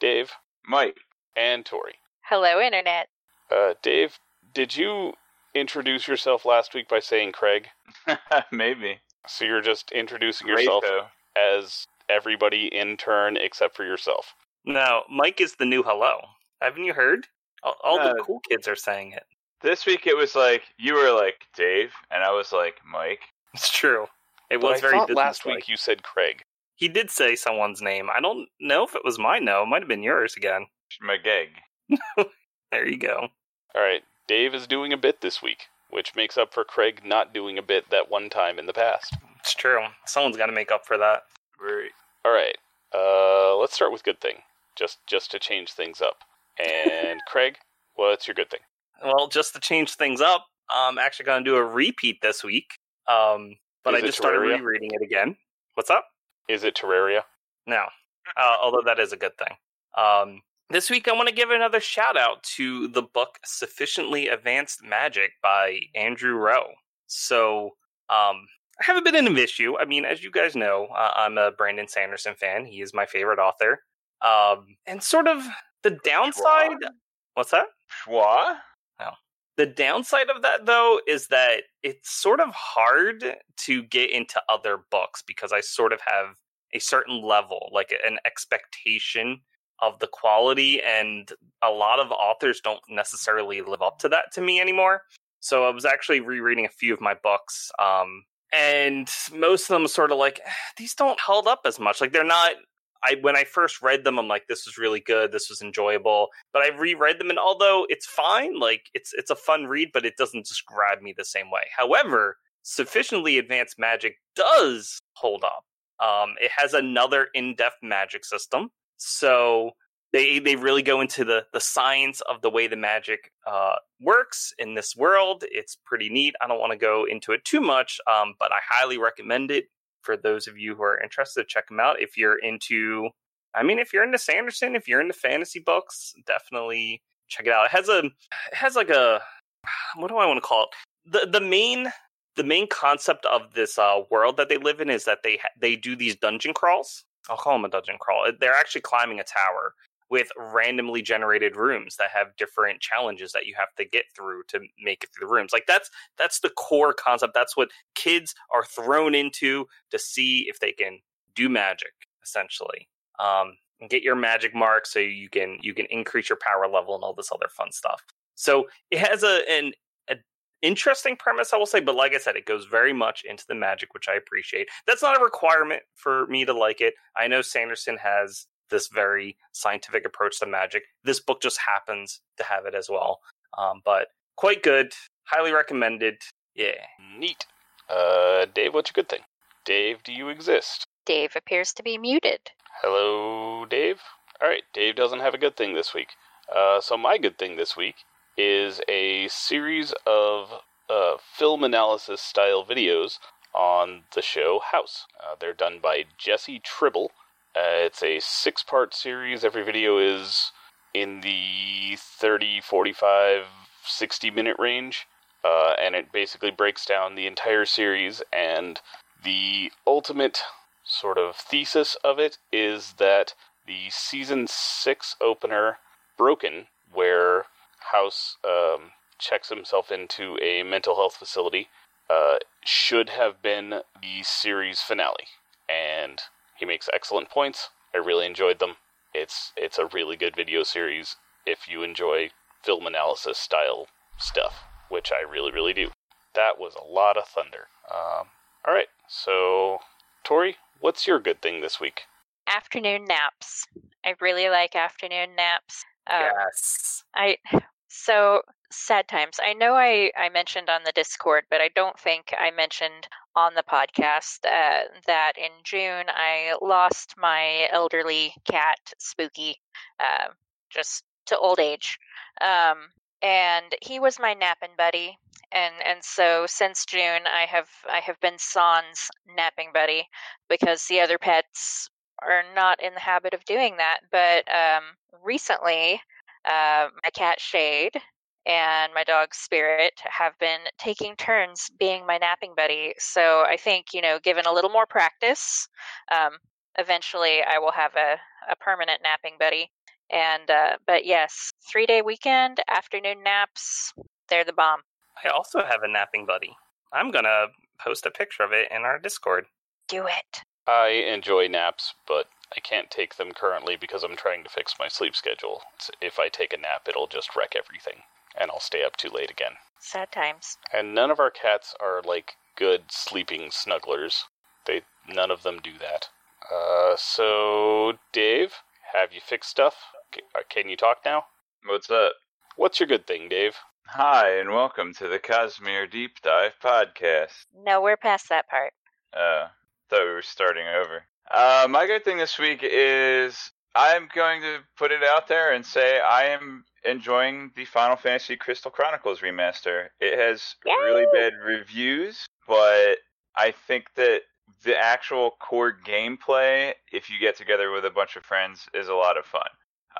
Dave, Mike. and Tori. Hello, Internet. Uh, Dave, did you introduce yourself last week by saying Craig? Maybe. So you're just introducing Great, yourself though. as everybody in turn except for yourself. No, Mike is the new hello. Haven't you heard? All, all the cool kids are saying it. This week it was like you were like Dave, and I was like Mike. It's true. It But was I very thought last week you said Craig. He did say someone's name. I don't know if it was mine, though. It might have been yours again. Mageg. There you go. All right, Dave is doing a bit this week, which makes up for Craig not doing a bit that one time in the past. It's true. Someone's got to make up for that. Right. All right, uh, let's start with good thing, just just to change things up. And Craig, what's your good thing? Well, just to change things up, I'm actually going to do a repeat this week. Um, but Is I just started Terraria? rereading it again. What's up? Is it Terraria? No, uh, although that is a good thing. Um, this week, I want to give another shout out to the book Sufficiently Advanced Magic by Andrew Rowe. So, um, I haven't been in an issue. I mean, as you guys know, uh, I'm a Brandon Sanderson fan. He is my favorite author. Um, and sort of the downside. What? What's that? Schwa? The downside of that, though, is that it's sort of hard to get into other books because I sort of have a certain level, like an expectation of the quality, and a lot of authors don't necessarily live up to that to me anymore. So I was actually rereading a few of my books, um, and most of them sort of like "Eh, these don't hold up as much. Like they're not. I when I first read them, I'm like, this was really good, this was enjoyable. But I reread them, and although it's fine, like it's it's a fun read, but it doesn't just grab me the same way. However, sufficiently advanced magic does hold up. Um, it has another in-depth magic system, so they they really go into the the science of the way the magic uh, works in this world. It's pretty neat. I don't want to go into it too much, um, but I highly recommend it for those of you who are interested. Check them out if you're into. I mean, if you're into Sanderson, if you're into fantasy books, definitely check it out. It has a it has like a what do I want to call it? The the main the main concept of this uh, world that they live in is that they ha- they do these dungeon crawls. I'll call them a dungeon crawl. They're actually climbing a tower with randomly generated rooms that have different challenges that you have to get through to make it through the rooms. Like that's that's the core concept. That's what kids are thrown into to see if they can do magic, essentially. Um, and get your magic mark so you can you can increase your power level and all this other fun stuff. So it has a an interesting premise, I will say, but like I said, it goes very much into the magic, which I appreciate. That's not a requirement for me to like it. I know Sanderson has this very scientific approach to magic. This book just happens to have it as well. Um, but quite good, highly recommended. Yeah. Neat. Uh, Dave, what's your good thing? Dave, do you exist? Dave appears to be muted. Hello, Dave. All right, Dave doesn't have a good thing this week. Uh, so my good thing this week is a series of uh, film analysis style videos on the show House. Uh, they're done by Jesse Tribble. Uh, it's a six part series. Every video is in the 30, 45, 60 minute range. Uh, and it basically breaks down the entire series. And the ultimate sort of thesis of it is that the season six opener, Broken, where House um, checks himself into a mental health facility, uh, should have been the series finale. And he makes excellent points. I really enjoyed them. It's it's a really good video series if you enjoy film analysis style stuff, which I really really do. That was a lot of thunder. Um, all right, so Tori, what's your good thing this week? Afternoon naps. I really like afternoon naps. Um, yes. I so sad times. I know I, I mentioned on the Discord, but I don't think I mentioned on the podcast uh, that in June I lost my elderly cat, Spooky, uh, just to old age. Um, and he was my napping buddy. And and so since June, I have I have been Sans napping buddy because the other pets are not in the habit of doing that. But um, recently, uh, my cat Shade and my dog Spirit have been taking turns being my napping buddy. So I think, you know, given a little more practice, um, eventually I will have a, a permanent napping buddy. And, uh, but yes, three day weekend, afternoon naps, they're the bomb. I also have a napping buddy. I'm going to post a picture of it in our Discord. Do it. I enjoy naps, but I can't take them currently because I'm trying to fix my sleep schedule. If I take a nap, it'll just wreck everything, and I'll stay up too late again. Sad times. And none of our cats are like good sleeping snugglers. They none of them do that. Uh, so Dave, have you fixed stuff? uh, can you talk now? What's up? What's your good thing, Dave? Hi, and welcome to the Cosmere Deep Dive podcast. No, we're past that part. Uh, thought we were starting over. Uh, my good thing this week is I'm going to put it out there and say I am enjoying the Final Fantasy Crystal Chronicles remaster. It has Yay! really bad reviews, but I think that the actual core gameplay, if you get together with a bunch of friends, is a lot of fun.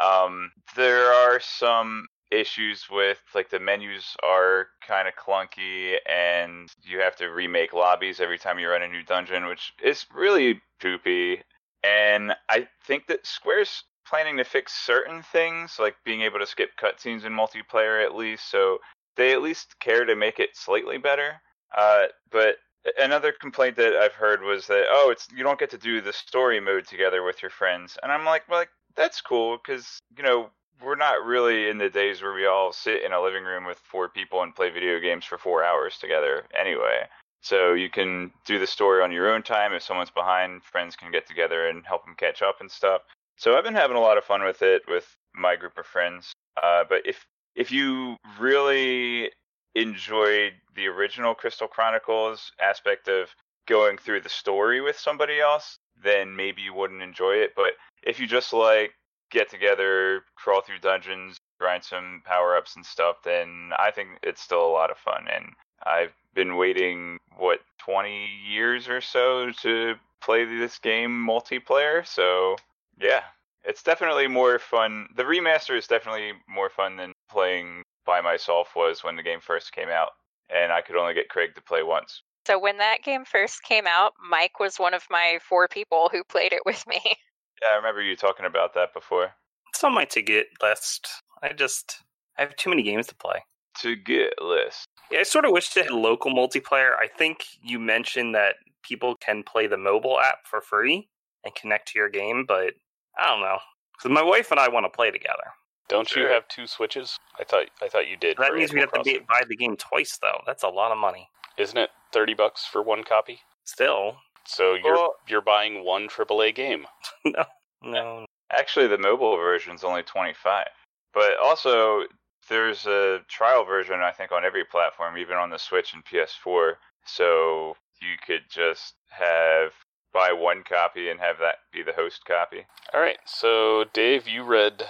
Um, there are some issues with like the menus are kind of clunky and you have to remake lobbies every time you run a new dungeon which is really poopy and i think that square's planning to fix certain things like being able to skip cutscenes in multiplayer at least so they at least care to make it slightly better uh, but another complaint that i've heard was that oh it's you don't get to do the story mode together with your friends and i'm like well, like that's cool because you know we're not really in the days where we all sit in a living room with four people and play video games for four hours together anyway. So you can do the story on your own time. If someone's behind, friends can get together and help them catch up and stuff. So I've been having a lot of fun with it with my group of friends. Uh, but if if you really enjoyed the original Crystal Chronicles aspect of going through the story with somebody else, then maybe you wouldn't enjoy it. But if you just like get together, crawl through dungeons, grind some power ups and stuff, then I think it's still a lot of fun. And I've been waiting, what, 20 years or so to play this game multiplayer. So, yeah, it's definitely more fun. The remaster is definitely more fun than playing by myself was when the game first came out. And I could only get Craig to play once. So when that game first came out, Mike was one of my four people who played it with me. Yeah, I remember you talking about that before. It's on my to get list. I just I have too many games to play. To get list. Yeah, I sort of wish they had local multiplayer. I think you mentioned that people can play the mobile app for free and connect to your game, but I don't know. Because my wife and I want to play together. Don't you have two switches? I thought I thought you did. That means we Animal have to buy the game twice, though. That's a lot of money. Isn't it thirty bucks for one copy? Still, So you're Well- you're buying one AAA game. no, no. Actually, the mobile version is only 25. But also, there's a trial version, I think, on every platform, even on the Switch and PS4. So you could just have buy one copy and have that be the host copy. All right. So Dave, you read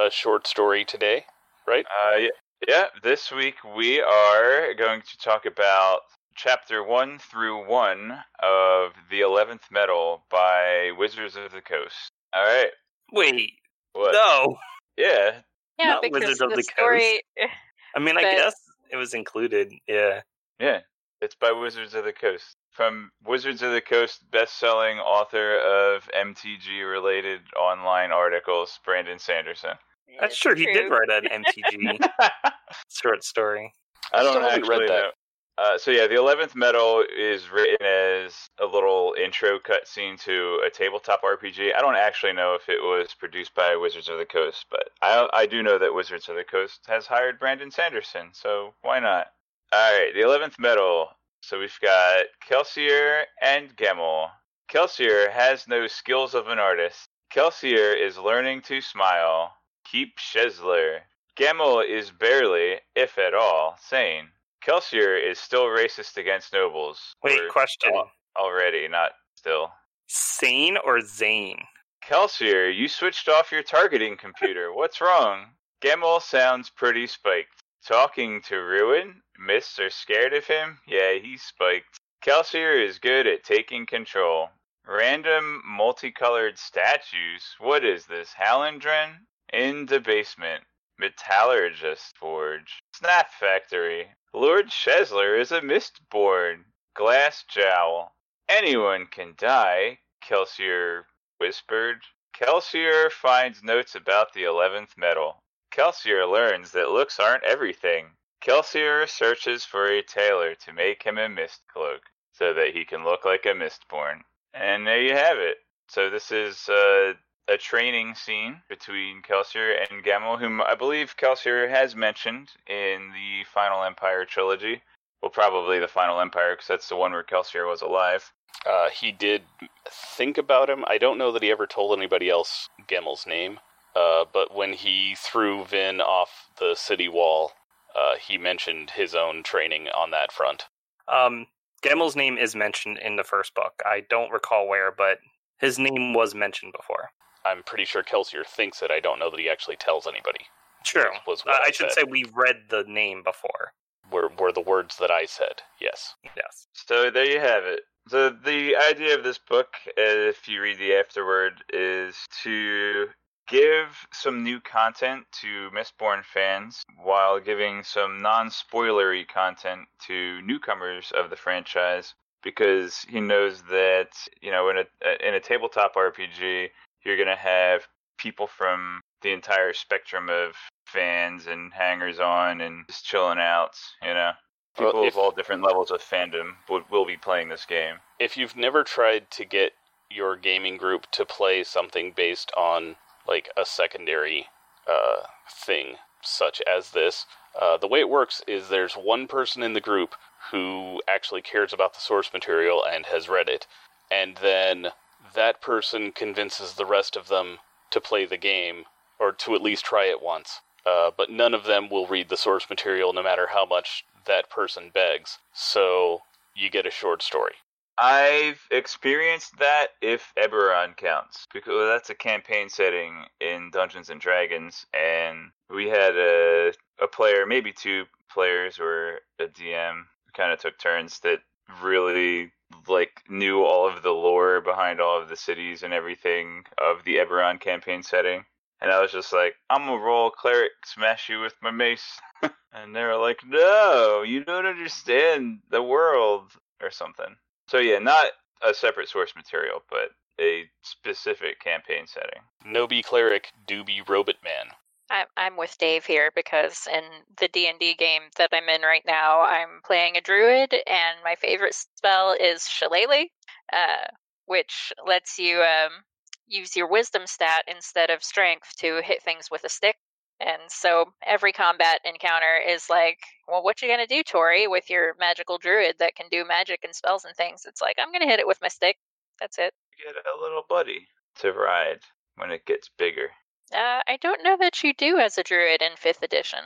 a short story today, right? Uh, yeah, yeah, this week we are going to talk about chapter 1 through 1 of The 11th Metal by Wizards of the Coast. All right. Wait, What? no. Yeah, Yeah, Not because Wizard of the the story. I mean, I But- guess it was included. Yeah. Yeah, it's by Wizards of the Coast. From Wizards of the Coast, best-selling author of MTG-related online articles, Brandon Sanderson. That's true. He did write an MTG short story. I don't still haven't actually read that. know. Uh, so yeah, the Eleventh Metal is written as a little intro cutscene to a tabletop RPG. I don't actually know if it was produced by Wizards of the Coast, but I I do know that Wizards of the Coast has hired Brandon Sanderson, so why not? All right, the Eleventh Metal. So we've got Kelsier and Gemmel. Kelsier has no skills of an artist. Kelsier is learning to smile. Keep Chesler. Gemmel is barely, if at all, sane. Kelsier is still racist against nobles. Wait, question: already, not still. Sane or Zane? Kelsier, you switched off your targeting computer. What's wrong? Gemmel sounds pretty spiked. Talking to Ruin? Mists are scared of him? Yeah, he's spiked. Kelsier is good at taking control. Random multicolored statues? What is this, Hallandren? In the basement. Metallurgist Forge. Snap Factory. Lord Chesler is a Mistborn. Glass Jowl. Anyone can die, Kelsier whispered. Kelsier finds notes about the 11th metal. Kelsier learns that looks aren't everything. Kelsier searches for a tailor to make him a mist cloak so that he can look like a mistborn. And there you have it. So this is uh, a training scene between Kelsier and Gemmel, whom I believe Kelsier has mentioned in the Final Empire trilogy. Well, probably the Final Empire, because that's the one where Kelsier was alive. Uh, he did think about him. I don't know that he ever told anybody else Gemmel's name, uh, but when he threw Vin off the city wall, uh, he mentioned his own training on that front. Um, Gemmel's name is mentioned in the first book. I don't recall where, but his name was mentioned before. I'm pretty sure Kelsier thinks it. I don't know that he actually tells anybody. True. Was Uh, what I should said. say we read the name before. were were the words that I said. Yes. Yes. So there you have it. So the idea of this book, uh, if you read the afterword, is to give some new content to Mistborn fans while giving some non-spoilery content to newcomers of the franchise because he knows that you know in a in a tabletop RPG you're going to have people from the entire spectrum of fans and hangers on and just chilling out, you know. Well, People if- of all different levels of fandom will, will be playing this game. if you've never tried to get your gaming group to play something based on like a secondary uh, thing such as this uh, the way it works is there's one person in the group who actually cares about the source material and has read it and then that person convinces the rest of them to play the game or to at least try it once. Uh, but none of them will read the source material no matter how much that person begs. So you get a short story. I've experienced that if Eberron counts, because that's a campaign setting in Dungeons and Dragons, and we had a a player, maybe two players, or a DM, kind of took turns that really like knew all of the lore behind all of the cities and everything of the Eberron campaign setting. And I was just like, I'm gonna roll cleric, smash you with my mace. and they were like, No, you don't understand the world or something. So yeah, not a separate source material, but a specific campaign setting. No be cleric, do be robot man. I'm with Dave here because in the D and D game that I'm in right now, I'm playing a druid, and my favorite spell is Shillelagh, uh, which lets you um, use your wisdom stat instead of strength to hit things with a stick. And so every combat encounter is like, well, what you gonna do, Tori, with your magical druid that can do magic and spells and things? It's like I'm gonna hit it with my stick. That's it. Get a little buddy to ride when it gets bigger. Uh, I don't know that you do as a druid in fifth edition.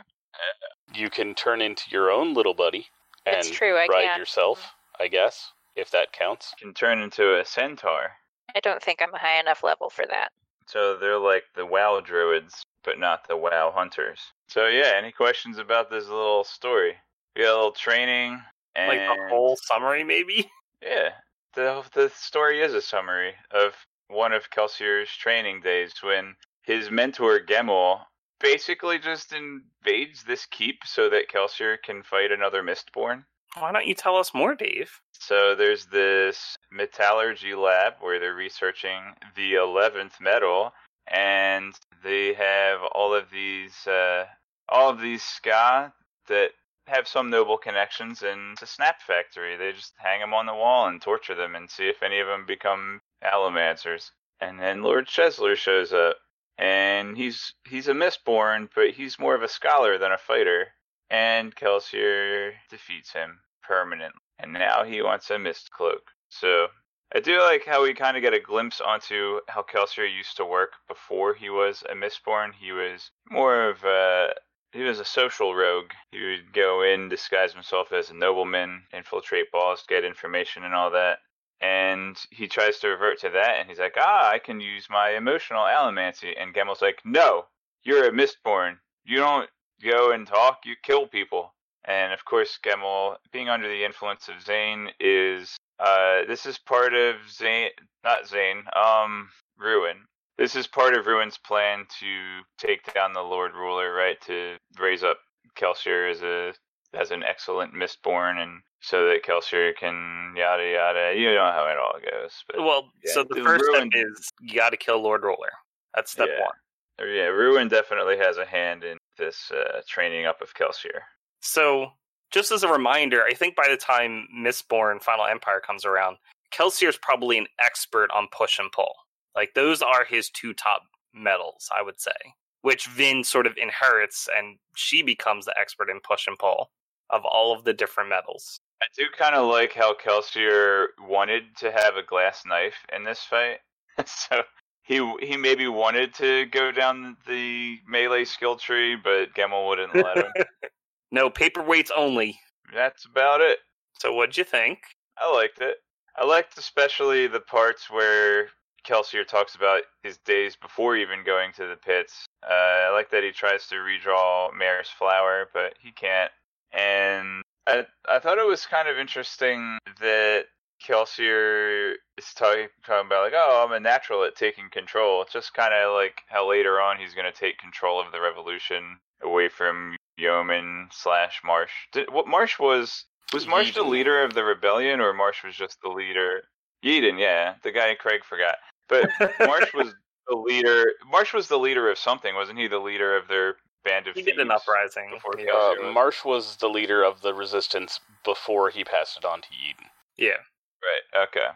You can turn into your own little buddy and It's true, I ride can. yourself, I guess, if that counts. You can turn into a centaur. I don't think I'm a high enough level for that. So they're like the WoW druids, but not the WoW hunters. So yeah, any questions about this little story? We got a little training and Like the whole summary, maybe? Yeah, the the story is a summary of one of Kelsier's training days when his mentor Gemmel basically just invades this keep so that Kelsier can fight another Mistborn. Why don't you tell us more, Dave? So there's this metallurgy lab where they're researching the 11th metal, and they have all of these uh, all of these skaa that have some noble connections and it's a snap factory. They just hang them on the wall and torture them and see if any of them become allomancers. And then Lord Chesler shows up, and he's he's a Mistborn, but he's more of a scholar than a fighter. And Kelsier defeats him permanently, and now he wants a mist cloak. So I do like how we kind of get a glimpse onto how Kelsier used to work before he was a Mistborn. He was more of a he was a social rogue. He would go in, disguise himself as a nobleman, infiltrate balls, get information and all that. And he tries to revert to that, and he's like, "Ah, I can use my emotional allomancy." And Gemmel's like, "No, you're a mistborn. You don't go and talk. You kill people." And of course, Gemmel, being under the influence of Zane, is uh, this is part of Zane, not Zane, um, Ruin. This is part of Ruin's plan to take down the Lord Ruler, right? To raise up Kelsier as a as an excellent Mistborn, and so that Kelsier can yada yada. You know how it all goes. But Well, Yeah, so the first ruin- step is you got to kill Lord Ruler. That's step Yeah. one. yeah, Ruin definitely has a hand in this uh, training up of Kelsier. So, just as a reminder, I think by the time Mistborn Final Empire comes around, Kelsier's probably an expert on push and pull. Like those are his two top metals, I would say, which Vin sort of inherits, and she becomes the expert in push and pull of all of the different metals. I do kind of like how Kelsier wanted to have a glass knife in this fight. so he he maybe wanted to go down the melee skill tree, but Gemmel wouldn't let him. No paperweights only. That's about it. So, what'd you think? I liked it. I liked especially the parts where Kelsier talks about his days before even going to the pits. Uh, I like that he tries to redraw Mare's flower, but he can't. And I I thought it was kind of interesting that Kelsier is talking talking about like, oh, I'm a natural at taking control. It's just kind of like how later on he's going to take control of the revolution away from Yeoman slash Marsh. Did, what Marsh was was Marsh the leader of the rebellion, or Marsh was just the leader? Yeden, yeah, the guy Craig forgot. But Marsh was the leader. Marsh was the leader of something, wasn't he? The leader of their band of He did an uprising. before Yeah. Uh, Marsh was the leader of the resistance before he passed it on to Yeden. yeah. Right. Okay.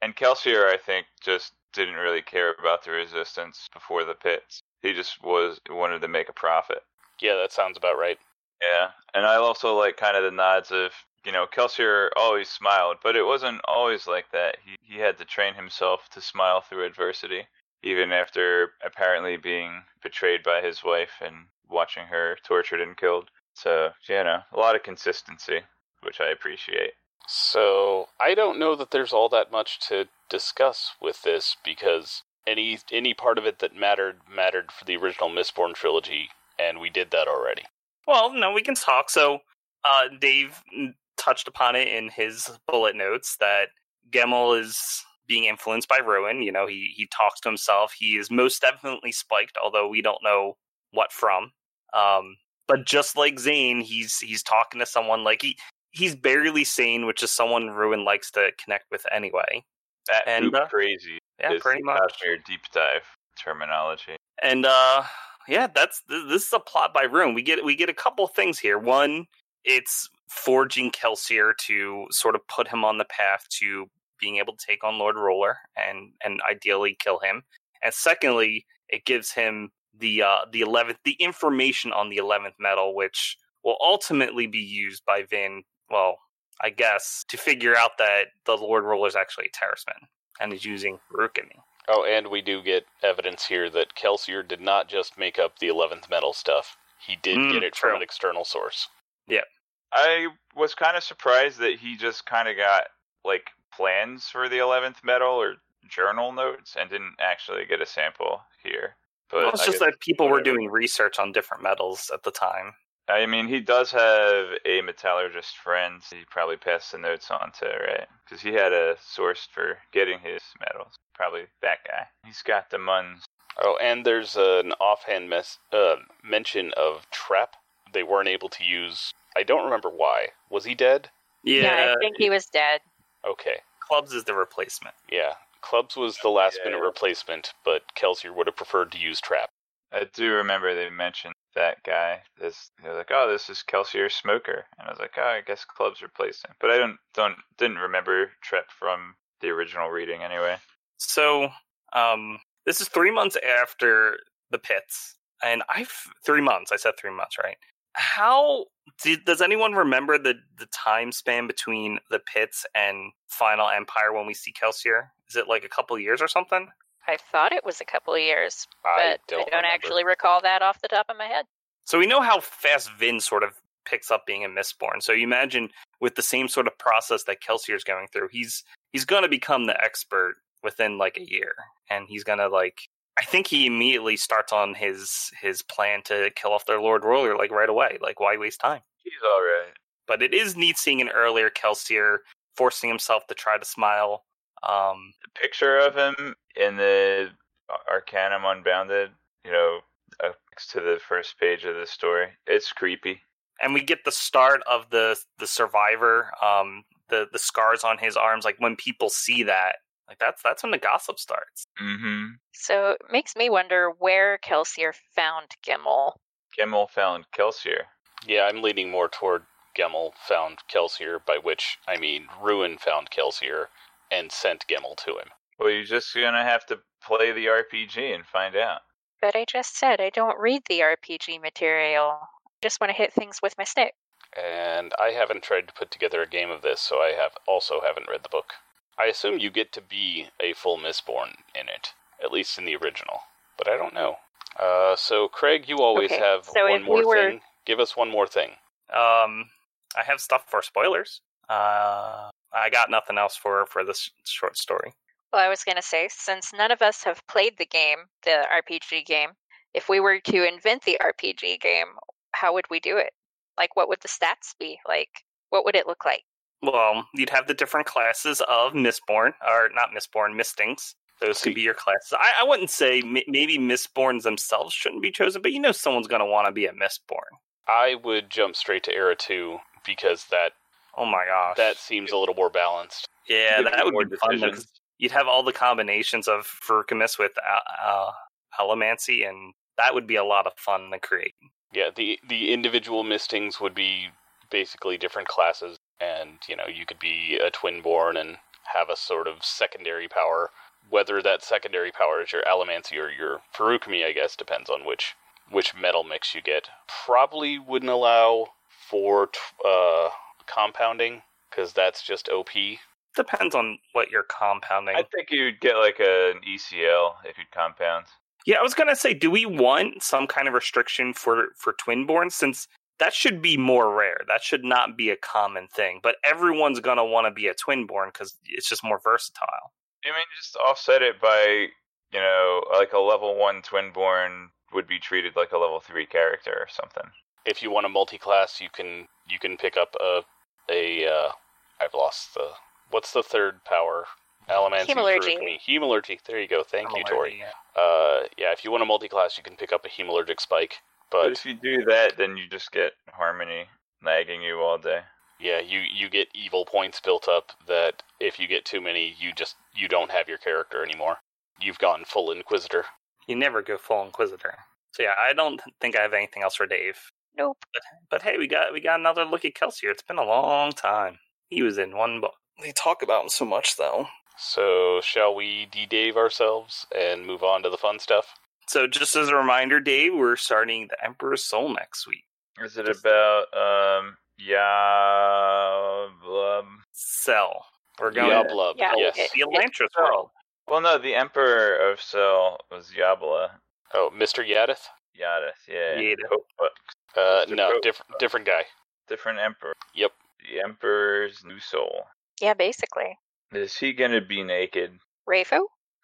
And Kelsier, I think, just didn't really care about the resistance before the pits. He just was wanted to make a profit. Yeah, that sounds about right. Yeah, and I also like kind of the nods of you know Kelsier always smiled, but it wasn't always like that. He he had to train himself to smile through adversity, even after apparently being betrayed by his wife and watching her tortured and killed. So you know, a lot of consistency, which I appreciate. So I don't know that there's all that much to discuss with this because any any part of it that mattered mattered for the original Mistborn trilogy, and we did that already. Well, no, we can talk. So, uh, Dave touched upon it in his bullet notes that Gemmel is being influenced by Ruin. You know, he he talks to himself. He is most definitely spiked, although we don't know what from. Um, but just like Zane, he's he's talking to someone like he he's barely sane, which is someone Ruin likes to connect with anyway. That And, uh, crazy Yeah, pretty much. Cosmere deep dive terminology. And uh yeah, that's th- this is a plot by room. We get we get a couple things here. One, it's forging Kelsier to sort of put him on the path to being able to take on Lord Ruler and and ideally kill him. And secondly, it gives him the uh the eleventh the information on the eleventh metal, which will ultimately be used by Vin. Well, I guess to figure out that the Lord Ruler is actually a Terrisman and is using Rukimi. Oh, and we do get evidence here that Kelsier did not just make up the eleventh metal stuff. He did Mm, get it true. from an external source. Yeah, I was kind of surprised that he just kind of got like plans for the 11th metal or journal notes and didn't actually get a sample here. But well, it's I just guess- that people were doing research on different metals at the time. I mean, he does have a metallurgist friend. He probably passed the notes on to, right? Because he had a source for getting his metals. Probably that guy. He's got the muns. Oh, and there's an offhand mes- uh, mention of Trap. They weren't able to use. I don't remember why. Was he dead? Yeah, I think he was dead. Okay. clubs is the replacement. Yeah. Clubs was the last Yeah, minute yeah. replacement, but Kelsier would have preferred to use Trap. I do remember they mentioned that guy. This they're like, oh, this is Kelsier Smoker, and I was like, oh, I guess Clubs replaced him. But I don't don't didn't remember Trap from the original reading anyway. So, um, this is three months after the pits, and I've three months. I said three months, right? How does anyone remember the the time span between the pits and Final Empire when we see Kelsier? Is it like a couple years or something? I thought it was a couple of years, but I don't, don't, actually recall that off the top of my head. So we know how fast Vin sort of picks up being a Mistborn. So you imagine with the same sort of process that Kelsier's going through, he's he's going to become the expert within like a year, and he's going to like. I think he immediately starts on his his plan to kill off their Lord Ruler like right away. Like why waste time? He's all right. But it is neat seeing an earlier Kelsier forcing himself to try to smile. Um, The picture of him in the Arcanum Unbounded, you know, next to the first page of the story, it's creepy. and we get the start of the the survivor um the the scars on his arms like when people see that like that's that's when the gossip starts Mm-hmm. So it makes me wonder where Kelsier found Gimel. Kimmel found Kelsier. Yeah, I'm leaning more toward Gemmel found Kelsier, by which I mean Ruin found Kelsier and sent Gemmel to him. Well, you're just gonna have to play the RPG and find out. But I just said I don't read the RPG material. I just want to hit things with my stick. And I haven't tried to put together a game of this, so I have also haven't read the book. I assume you get to be a full Mistborn in it, at least in the original, but I don't know. Uh, so Craig, you always Okay, have so one more we were- thing. Give us one more thing. um i have stuff for spoilers uh i got nothing else for for this short story Well, I was going to say, since none of us have played the game, the RPG game, if we were to invent the RPG game, how would we do it? Like, what would the stats be? Like, what would it look like? Well you'd have the different classes of mistborn or not mistborn mistings those could be your classes i, I wouldn't say m- maybe mistborns themselves shouldn't be chosen but you know someone's going to want to be a mistborn I would jump straight to Era 2 because that oh my gosh that seems a little more balanced. Yeah, that would be fun. though, 'cause decisions. You'd have all the combinations of Ferucamus with uh, uh, Allomancy, and that would be a lot of fun to create. Yeah, the the individual mistings would be basically different classes, and you know you could be a twinborn and have a sort of secondary power. Whether that secondary power is your Allomancy or your Feruchemy, I guess, depends on which which metal mix you get. Probably wouldn't allow for t- uh, compounding because that's just OP. Depends on what you're compounding. I think you'd get like a, an ECL if you'd compound. yeah, I was gonna say, do we want some kind of restriction for for twinborn since that should be more rare? That should not be a common thing. But everyone's gonna want to be a twinborn because it's just more versatile. I mean, just offset it by, you know, like a level one twinborn would be treated like a level three character or something. If you want a multi-class, you can you can pick up a a uh, I've lost the what's the third power? Allomancy, Hemalurgy. Feruchemy. Hemalurgy. There you go. Thank you, Tori. Yeah. Uh, yeah, if you want a multi-class, you can pick up a hemalurgic spike. But But if you do that, then you just get Harmony nagging you all day. yeah, you you get evil points built up that if you get too many, you just you don't have your character anymore. You've gone full Inquisitor. You never go full Inquisitor. So yeah, I don't think I have anything else for Dave. Nope. But hey, we got we got another look at Kelsier. It's been a long time. He was in one book. They talk about him so much though. So shall we de-Dave ourselves and move on to the fun stuff? So just as a reminder, Dave, we're starting the Emperor's Soul next week. Is it about um yeah blah, Sel. We're going Yeah, to blub. Yeah, yes. the Elantris world. Well no, the Emperor of Sel was Yabla. Oh, Mr. Yadith? Yadith, yeah. Yadith. Coke. Uh, Mr. no, Coke. different different guy. Different Emperor. Yep. The Emperor's new soul. Yeah, basically. Is he gonna be naked? Rafo?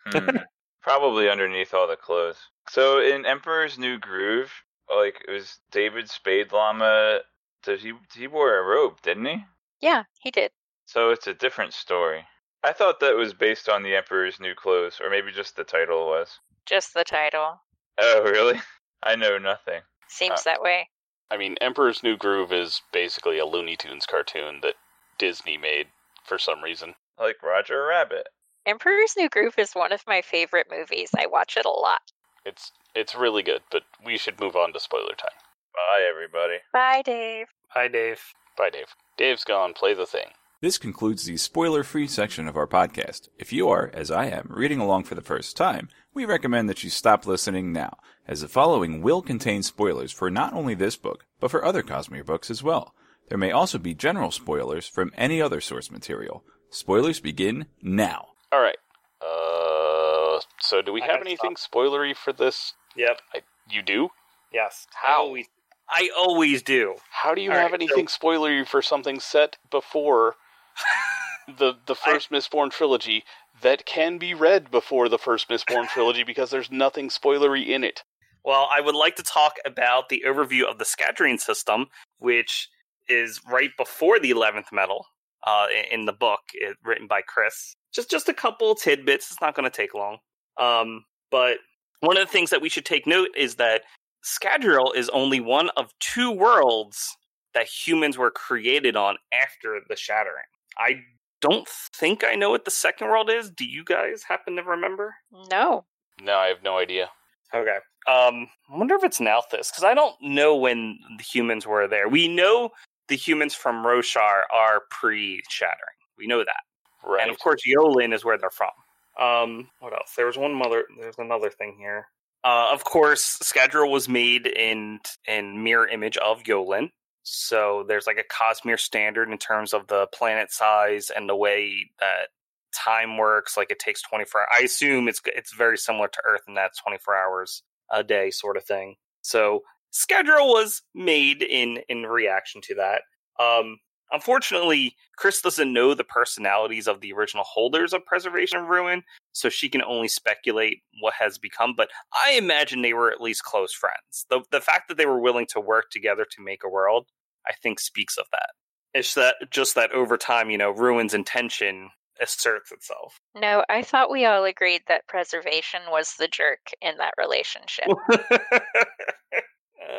Hmm. Probably underneath all the clothes. So in Emperor's New Groove, like it was David Spade Llama. Did he he wore a robe, didn't he? Yeah, he did. So it's a different story. I thought that was based on the Emperor's New Clothes, or maybe just the title was. Just the title. Oh, really? I know nothing. Seems Uh, that way. I mean, Emperor's New Groove is basically a Looney Tunes cartoon that Disney made for some reason. Like Roger Rabbit. Emperor's New Groove is one of my favorite movies. I watch it a lot. It's it's really good, but we should move on to spoiler time. Bye, everybody. Bye, Dave. Hi, Dave. Bye, Dave. Dave's gone. Play the thing. This concludes the spoiler free section of our podcast. If you are, as I am, reading along for the first time, we recommend that you stop listening now, as the following will contain spoilers for not only this book, but for other Cosmere books as well. There may also be general spoilers from any other source material. Spoilers begin now. All right. So do we I have anything spoilery for this? Yep. I, you do? Yes. How? we I always do. How do you All have right, anything spoilery for something set before the the I- first Mistborn trilogy that can be read before the first Mistborn trilogy because there's nothing spoilery in it? Well, I would like to talk about the overview of the scattering system, which is right before the eleventh metal uh, in- in the book, it, written by Khriss. Just just a couple tidbits. It's not going to take long. Um, but one of the things that we should take note is that Scadrial is only one of two worlds that humans were created on after the Shattering. I don't think I know what the second world is. Do you guys happen to remember? No. No, I have no idea. Okay. Um, I wonder if it's Nalthis because I don't know when the humans were there. We know the humans from Roshar are pre-shattering. We know that, Right. and of course, Yolen is where they're from. Um, what else? There was one mother. There's another thing here. Uh, of course, Scadrial was made in in mirror image of Yolen. So there's like a Cosmere standard in terms of the planet size and the way that time works. Like it takes 24 hours. I assume it's it's very similar to Earth in that 24 hours a day sort of thing. So Scadrial was made in in reaction to that. Um, unfortunately, Khriss doesn't know the personalities of the original holders of Preservation Ruin, so she can only speculate what has become. But I imagine they were at least close friends. The the fact that they were willing to work together to make a world, I think, speaks of that. It's that just that over time, you know, Ruin's intention asserts itself. No, I thought we all agreed that preservation was the jerk in that relationship.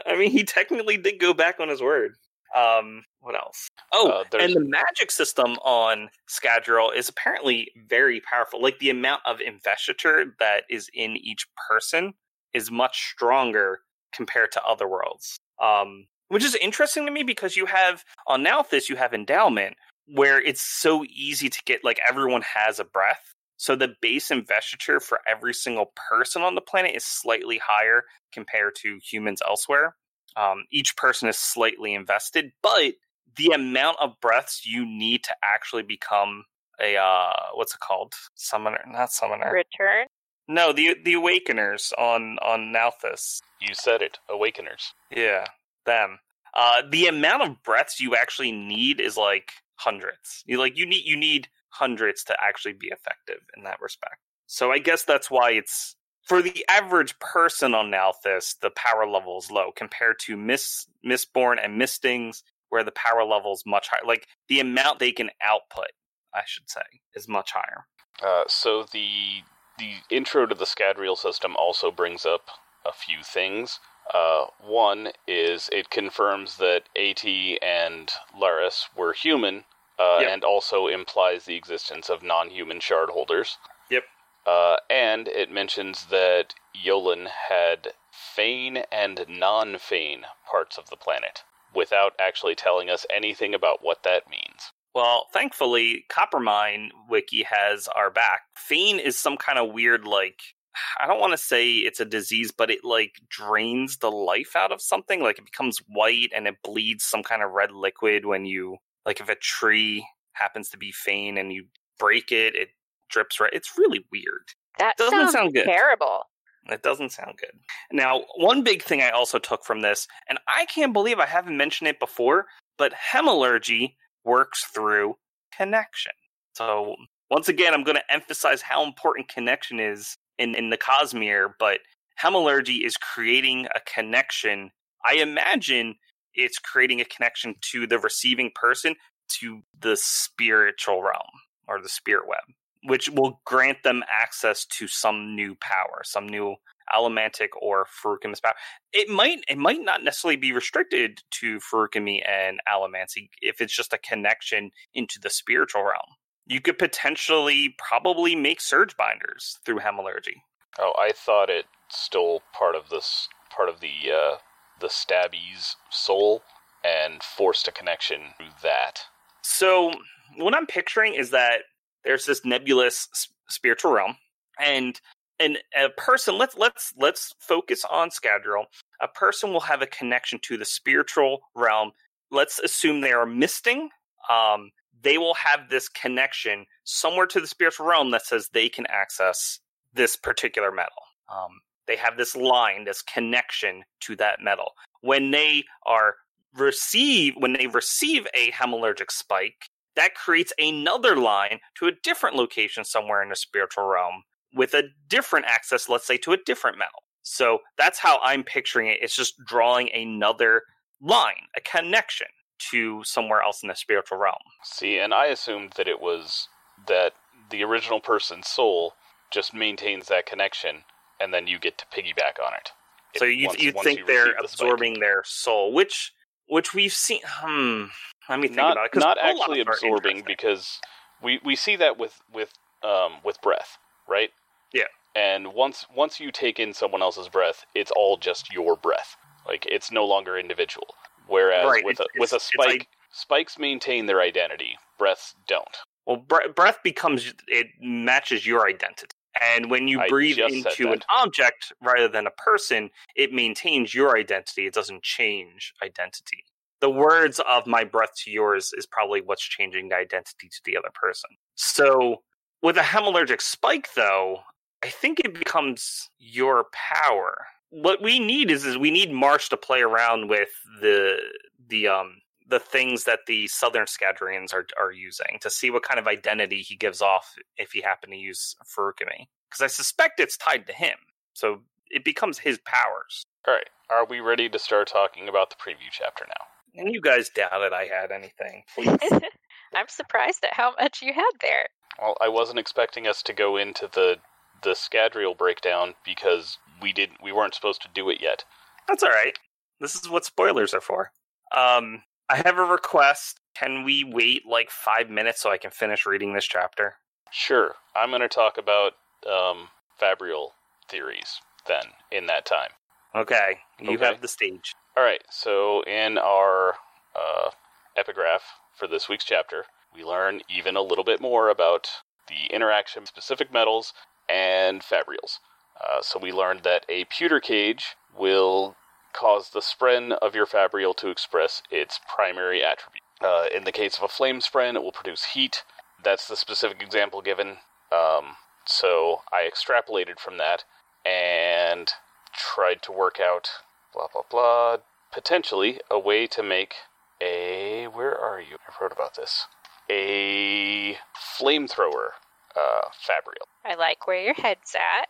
I mean, he technically did go back on his word. Um, what else? Oh, Uh, and the magic system on Scadrial is apparently very powerful. Like the amount of investiture that is in each person is much stronger compared to other worlds. Um, which is interesting to me because you have on Nalthis you have endowment where it's so easy to get like everyone has a breath. So the base investiture for every single person on the planet is slightly higher compared to humans elsewhere. Um, each person is slightly invested, but the amount of breaths you need to actually become a uh, what's it called? Summoner, not summoner. Return? No, the the Awakeners on on Nalthis. You said it, Awakeners. Yeah, them. Uh, the amount of breaths you actually need is like hundreds. You like you need you need hundreds to actually be effective in that respect. So I guess that's why it's for the average person on Nalthis, the power level is low compared to Miss Mistborn and Mistings, where the power level is much higher. Like the amount they can output, I should say, is much higher. Uh, so the the intro to the Scadrial system also brings up a few things. Uh, one is it confirms that Ati and Leras were human, uh, Yep. and also implies the existence of non-human shard holders. Uh, and it mentions that Yolen had Fain and non-Fain parts of the planet, without actually telling us anything about what that means. Well, thankfully, Coppermind Wiki has our back. Fain is some kind of weird, like, I don't want to say it's a disease, but it, like, drains the life out of something. Like, it becomes white and it bleeds some kind of red liquid when you, like, if a tree happens to be Fain and you break it, it drips right. It's really weird. That Doesn't sounds sound good. terrible. It doesn't sound good. Now, one big thing I also took from this, and I can't believe I haven't mentioned it before, but hemalurgy works through connection. So, once again, I'm going to emphasize how important connection is in, in the Cosmere, but hemalurgy is creating a connection. I imagine it's creating a connection to the receiving person to the spiritual realm or the spirit web which will grant them access to some new power, some new allomantic or Furukamis power. It might it might not necessarily be restricted to Feruchemy and allomancy if it's just a connection into the spiritual realm. You could potentially probably make surge binders through hemalurgy. Oh, I thought it stole part of this part of the uh, the stabby's soul and forced a connection through that. So what I'm picturing is that there's this nebulous spiritual realm, and and a person. Let's let's let's focus on Scadrial. A person will have a connection to the spiritual realm. Let's assume they are misting. Um, they will have this connection somewhere to the spiritual realm that says they can access this particular metal. Um, they have this line, this connection to that metal. When they are receive when they receive a hemalurgic spike, that creates another line to a different location somewhere in the spiritual realm with a different access, let's say, to a different metal. So that's how I'm picturing it. It's just drawing another line, a connection to somewhere else in the spiritual realm. See, and I assumed that it was that the original person's soul just maintains that connection, and then you get to piggyback on it. So you you think you they're receive the absorbing their soul, which which we've seen. Hmm. Let me think not about it. not actually absorbing because we we see that with with um with breath, right? Yeah. And once once you take in someone else's breath, it's all just your breath. Like it's no longer individual. Whereas Right, with a with a it's- it's spike, like- spikes maintain their identity. Breaths don't. Well, bre- breath becomes it matches your identity, and when you I breathe into an object rather than a person, it maintains your identity. It doesn't change identity. The words of my breath to yours is probably what's changing the identity to the other person. So, with a hemalurgic spike, though, I think it becomes your power. What we need is, is we need Marsh to play around with the the um the things that the Southern Scadrians are are using to see what kind of identity he gives off if he happen to use Feruchemy. Because I suspect it's tied to him, so it becomes his powers. All right. Are we ready to start talking about the preview chapter now? And you guys doubted I had anything. I'm surprised at how much you had there. Well, I wasn't expecting us to go into the the Scadrial breakdown because we didn't we weren't supposed to do it yet. That's all right. This is what spoilers are for. Um, I have a request. Can we wait like five minutes so I can finish reading this chapter? Sure, I'm going to talk about um, Fabrial theories then in that time. Okay, you Okay. have the stage. All right, so in our uh, epigraph for this week's chapter, we learn even a little bit more about the interaction specific metals and Fabrials. Uh, so we learned that a pewter cage will cause the spren of your Fabrial to express its primary attribute. Uh, in the case of a flame spren, it will produce heat. That's the specific example given. Um, so I extrapolated from that and tried to work out blah blah blah potentially a way to make a where are you i wrote about this a flamethrower uh fabrial I like where your head's at.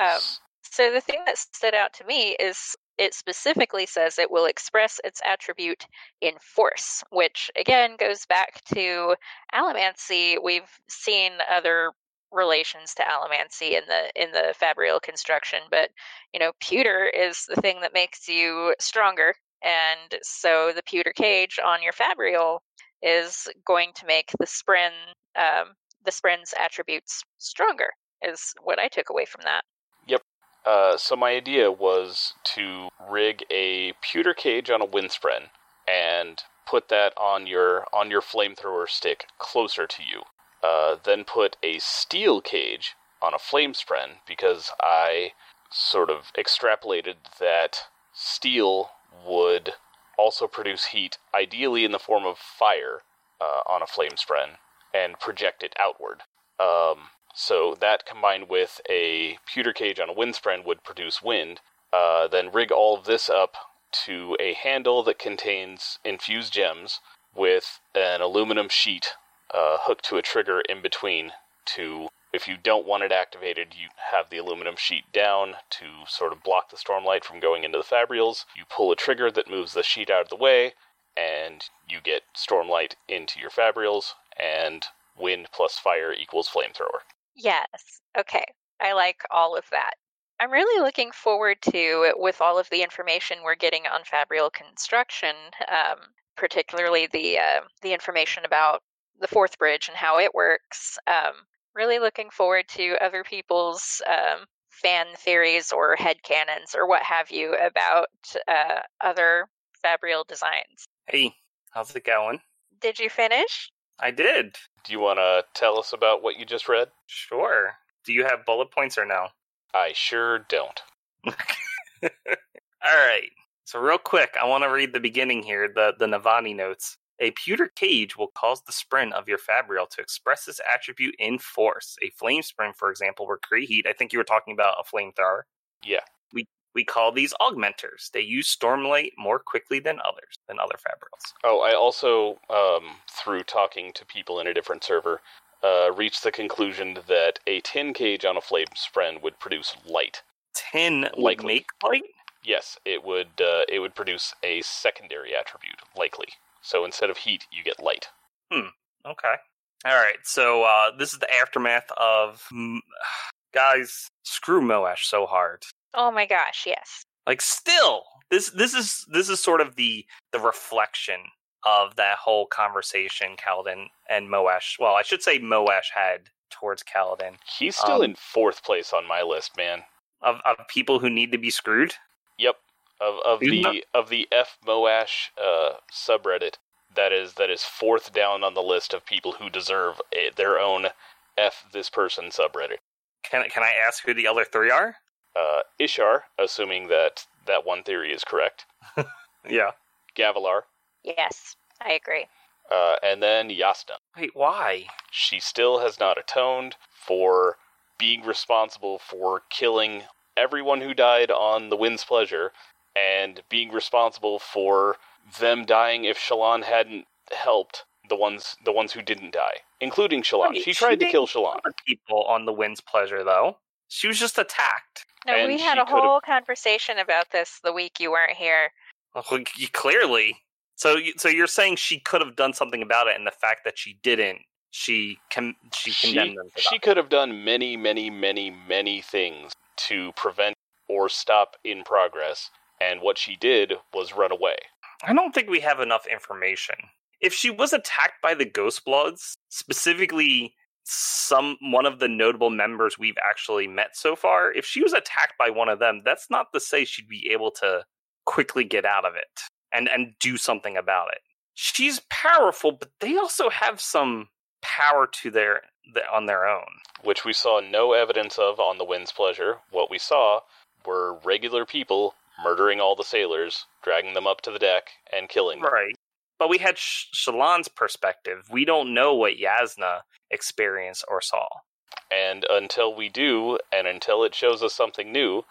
Um, so the thing that stood out to me is it specifically says it will express its attribute in force, which again goes back to allomancy. We've seen other relations to allomancy in the in the fabrial construction, but you know, pewter is the thing that makes you stronger, and so the pewter cage on your fabrial is going to make the spren um, the spren's attributes stronger. Is what I took away from that. uh so my idea was to rig a pewter cage on a wind and put that on your on your flamethrower stick closer to you uh then put a steel cage on a flame spren because i sort of extrapolated that steel would also produce heat, ideally in the form of fire, uh, on a flame spren and project it outward. Um, so that combined with a pewter cage on a wind spren would produce wind. Uh, then rig all of this up to a handle that contains infused gems with an aluminum sheet uh, hooked to a trigger in between to if you don't want it activated, you have the aluminum sheet down to sort of block the stormlight from going into the fabrials. You pull a trigger that moves the sheet out of the way, and you get stormlight into your fabrials, and wind plus fire equals flamethrower. Yes. Okay. I like all of that. I'm really looking forward to, with all of the information we're getting on Fabrial construction, um, particularly the uh, the information about the fourth bridge and how it works. Um, really looking forward to other people's um, fan theories or head headcanons or what have you about uh, other Fabrial designs. Hey, how's it going? Did you finish? I did. Do you want to tell us about what you just read? Sure. Do you have bullet points or no? I sure don't. All right. So real quick, I want to read the beginning here, the the Navani notes. A pewter cage will cause the spren of your fabrial to express this attribute in force. A flame spren, for example, will create heat. I think you were talking about a flamethrower. Yeah. We we call these augmenters. They use Stormlight more quickly than others, than other fabrials. Oh, I also, um, through talking to people in a different server, uh, reached the conclusion that a tin cage on a flame spren would produce light. Tin Likely. make light? Yes, it would. Uh, it would produce a secondary attribute, likely. So instead of heat, you get light. Hmm. Okay. All right. So uh, this is the aftermath of guys. Screw Moash so hard. Oh my gosh, yes. Like still, this this is this is sort of the the reflection of that whole conversation Kaladin and Moash. Well, I should say Moash had towards Kaladin He's still Um, in fourth place on my list, man. of of people who need to be screwed. Yep. Of of He's the not- of the F Moash uh, subreddit, that is that is fourth down on the list of people who deserve a, their own F this person subreddit. Can can I ask who the other three are? Uh, Ishar, assuming that that one theory is correct. Yeah. Gavilar, Yes, I agree. uh, and then Jasnah. Wait, why? She still has not atoned for being responsible for killing everyone who died on the Wind's Pleasure, and being responsible for them dying if Shallan hadn't helped the ones the ones who didn't die, including Shallan. Wait, she she tried to kill Shallan. People on the wind's pleasure, though. She was just attacked. No, And we had she a could've- whole conversation about this the week you weren't here. Well, clearly. So, you- so you're saying she could have done something about it, and the fact that she didn't, she con- she She, condemned them. She could have done many, many, many, many things to prevent or stop in progress, and what she did was run away. I don't think we have enough information. If she was attacked by the Ghost Bloods, specifically some one of the notable members we've actually met so far, if she was attacked by one of them, that's not to say she'd be able to quickly get out of it and and do something about it. She's powerful, but they also have some power to their, the on their own. which we saw no evidence of on the Wind's Pleasure. What we saw were regular people murdering all the sailors, dragging them up to the deck, and killing them. Right. But we had Sh- Shallan's perspective. We don't know what Jasnah experienced or saw. And until we do, and until it shows us something new,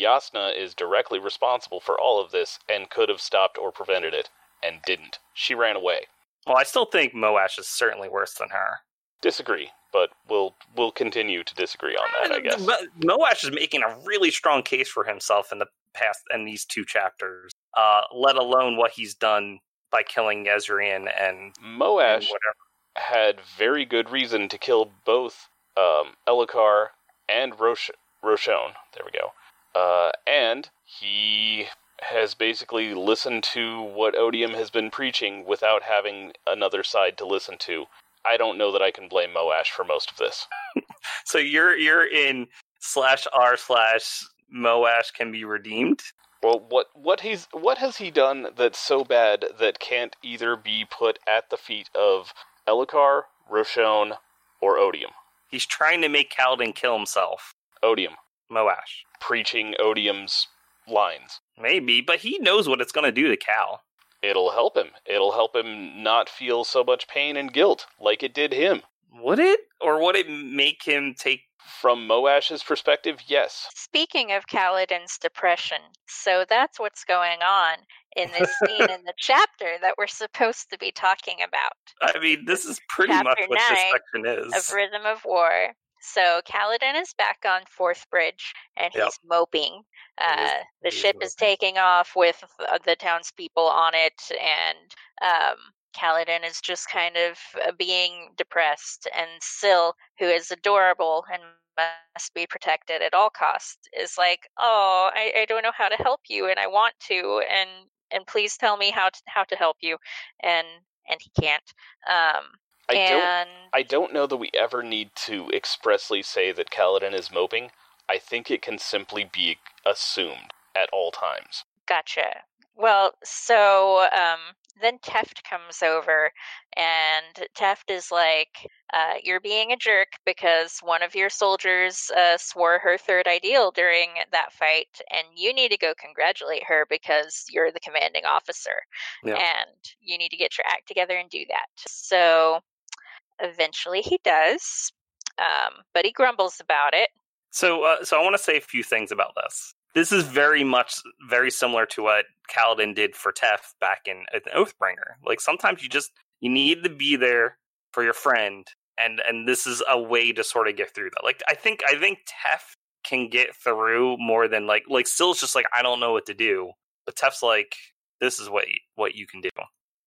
Jasnah is directly responsible for all of this and could have stopped or prevented it, and didn't. She ran away. Well, I still think Moash is certainly worse than her. Disagree, but we'll we'll continue to disagree on that, I guess. Moash is making a really strong case for himself in the past in these two chapters. Uh, let alone what he's done by killing Jezrien and, and Moash whatever. had very good reason to kill both um, Elhokar and Rosh- Roshone. There we go. Uh, and he has basically listened to what Odium has been preaching without having another side to listen to. I don't know that I can blame Moash for most of this. So you're you're in slash r slash Moash can be redeemed. Well, what what he's what has he done that's so bad that can't either be put at the feet of Elhokar, Roshone, or Odium? He's trying to make Kaladin kill himself. Odium Moash. preaching Odium's lines. Maybe, but he knows what it's going to do to Cal. It'll help him. It'll help him not feel so much pain and guilt like it did him. Would it? Or would it make him take. From Moash's perspective, yes. Speaking of Kaladin's depression, so that's what's going on in this scene in the chapter that we're supposed to be talking about I mean, this is pretty much Chapter what this section is. of Rhythm of War. So Kaladin is back on Fourth Bridge and he's Yep. moping. Is- Uh, the he is ship is taking off with uh, the townspeople on it, and um, Kaladin is just kind of uh, being depressed. And Syl, who is adorable and must be protected at all costs, is like, "Oh, I, I don't know how to help you, and I want to, and and please tell me how to how to help you." And and he can't. Um, I don't I don't know that we ever need to expressly say that Kaladin is moping. I think it can simply be assumed at all times. Gotcha. Well, so um, then Teft comes over, and Teft is like, uh, "You're being a jerk because one of your soldiers uh, swore her third ideal during that fight, and you need to go congratulate her because you're the commanding officer, Yeah. and you need to get your act together and do that." So eventually, he does, um, but he grumbles about it. So, uh, so I want to say a few things about this. This is very much very similar to what Kaladin did for Tef back in, in Oathbringer. Like sometimes you just you need to be there for your friend, and and this is a way to sort of get through that. Like I think I think Tef can get through more than like like Syl's just like I don't know what to do, but Tef's like this is what what you can do.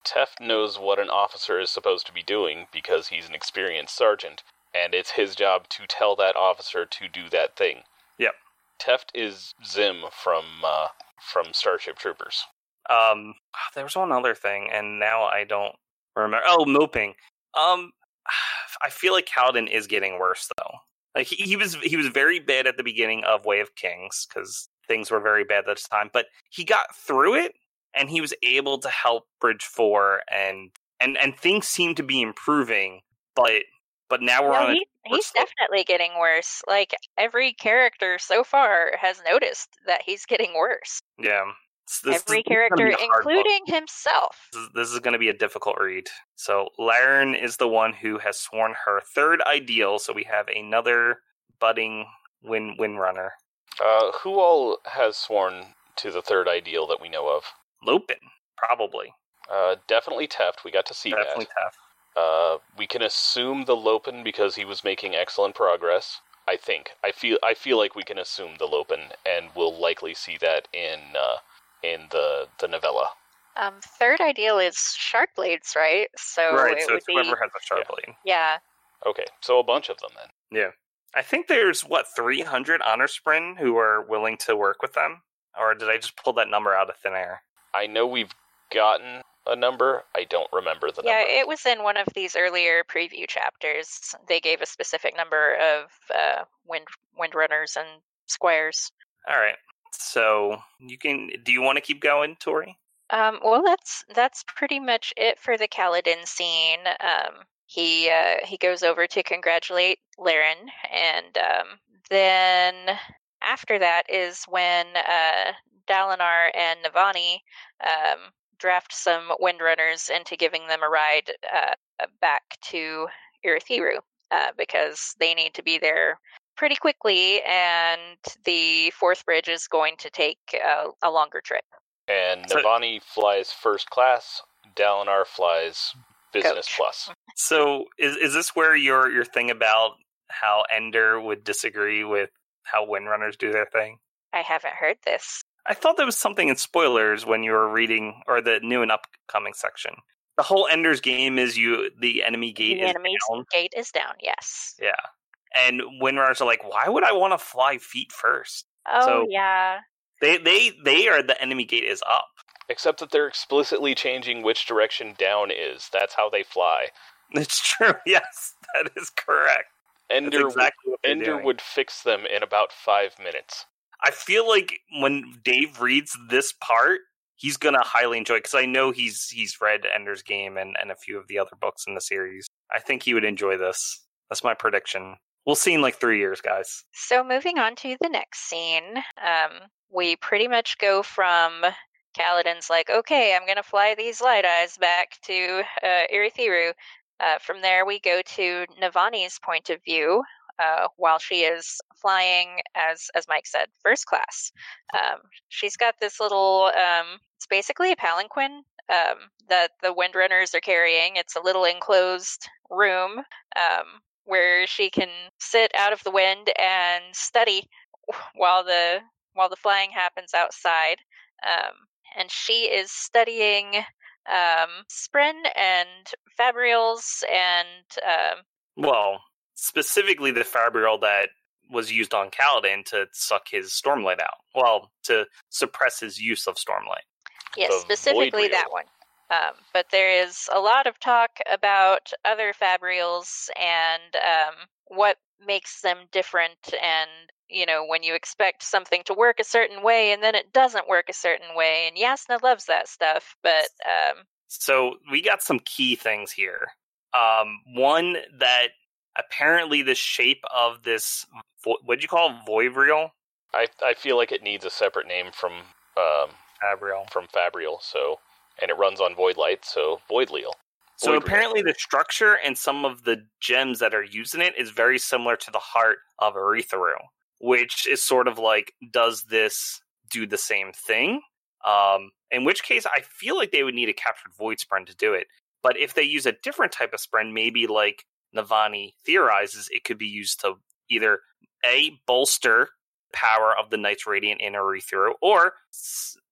Tef knows what an officer is supposed to be doing because he's an experienced sergeant, and it's his job to tell that officer to do that thing. Yep. Teft is Zim from uh, from Starship Troopers. Um, there was one other thing, and now I don't remember. Oh, moping. Um, I feel like Kaladin is getting worse though. Like he, he was he was very bad at the beginning of Way of Kings because things were very bad at the time, but he got through it and he was able to help Bridge Four and and and things seem to be improving, but but now we're No, on. he, a, he's definitely getting worse. Like every character so far has noticed that he's getting worse. yeah. This- this- every this character, be a hard book. including himself. This is, this is going to be a difficult read. So Laran is the one who has sworn her third ideal. So we have another budding win win runner, Uh, who all has sworn to the third ideal that we know of? Lopen, probably. Uh, definitely Teft. We got to see Definitely that. tough. Uh, we can assume the Lopen because he was making excellent progress. I think. I feel. I feel like we can assume the Lopen, and we'll likely see that in uh, in the the novella. Um, third ideal is shard blades, right? So right. it So would it's be whoever has a sharp yeah. blade. yeah. Okay, so a bunch of them then. Yeah, I think there's what 300 honor spren who are willing to work with them, or did I just pull that number out of thin air? I know we've gotten a number. I don't remember the number. Yeah, number. it was in one of these earlier preview chapters. They gave a specific number of uh, wind windrunners and squires. All right. So you can. Do you want to keep going, Tori? Um, well, that's that's pretty much it for the Kaladin scene. Um, he uh, he goes over to congratulate Laran, and um, then after that is when uh, Dalinar and Navani um, draft some Windrunners into giving them a ride uh, back to Urithiru uh, because they need to be there pretty quickly, and the fourth bridge is going to take uh, a longer trip. and So- Navani flies first class. Dalinar flies business Coach. plus. So is is this where your your thing about how Ender would disagree with how Windrunners do their thing? I haven't heard this. I thought there was something in spoilers when you were reading or the new and upcoming section. The whole Ender's game is you the enemy gate the is enemy's down. gate is down. Yes. Yeah. And Windrunners are like, why would I want to fly feet first? Oh So- yeah. They they they are the enemy gate is up. Except that they're explicitly changing which direction down is. That's how they fly. It's true. Yes, that is correct. Ender, exactly Ender doing. would fix them in about five minutes. I feel like when Dave reads this part, he's gonna highly enjoy because I know he's he's read Ender's Game and, and a few of the other books in the series. I think he would enjoy this. That's my prediction. We'll see in like three years, guys. So moving on to the next scene, um, we pretty much go from Kaladin's like, okay, I'm gonna fly these light eyes back to uh, Urithiru. Uh, from there, we go to Navani's point of view uh, while she is flying, as as Mike said, first class. Um, she's got this little. Um, it's basically a palanquin um, that the windrunners are carrying. It's a little enclosed room um, where she can sit out of the wind and study while the while the flying happens outside. Um, and she is studying um, Spren and Fabrials and um, Well, specifically the Fabrial that was used on Kaladin to suck his Stormlight out. Well, to suppress his use of Stormlight. yes, The specifically that one. Um, but there is a lot of talk about other Fabrials and um, what makes them different and you know when you expect something to work a certain way and then it doesn't work a certain way and Jasnah loves that stuff but um, So we got some key things here. Um, one that apparently the shape of this what do you call it? Voivriel? I I feel like it needs a separate name from um, Fabrial. from Fabrial. So, and it runs on Void Light, so Voidleal. So apparently the structure and some of the gems that are using it is very similar to the heart of Urithiru. which is sort of like, does this do the same thing? Um, in which case, I feel like they would need a captured void spren to do it. But if they use a different type of spren, maybe like Navani theorizes, it could be used to either a bolster power of the Knights Radiant in Urithiru, or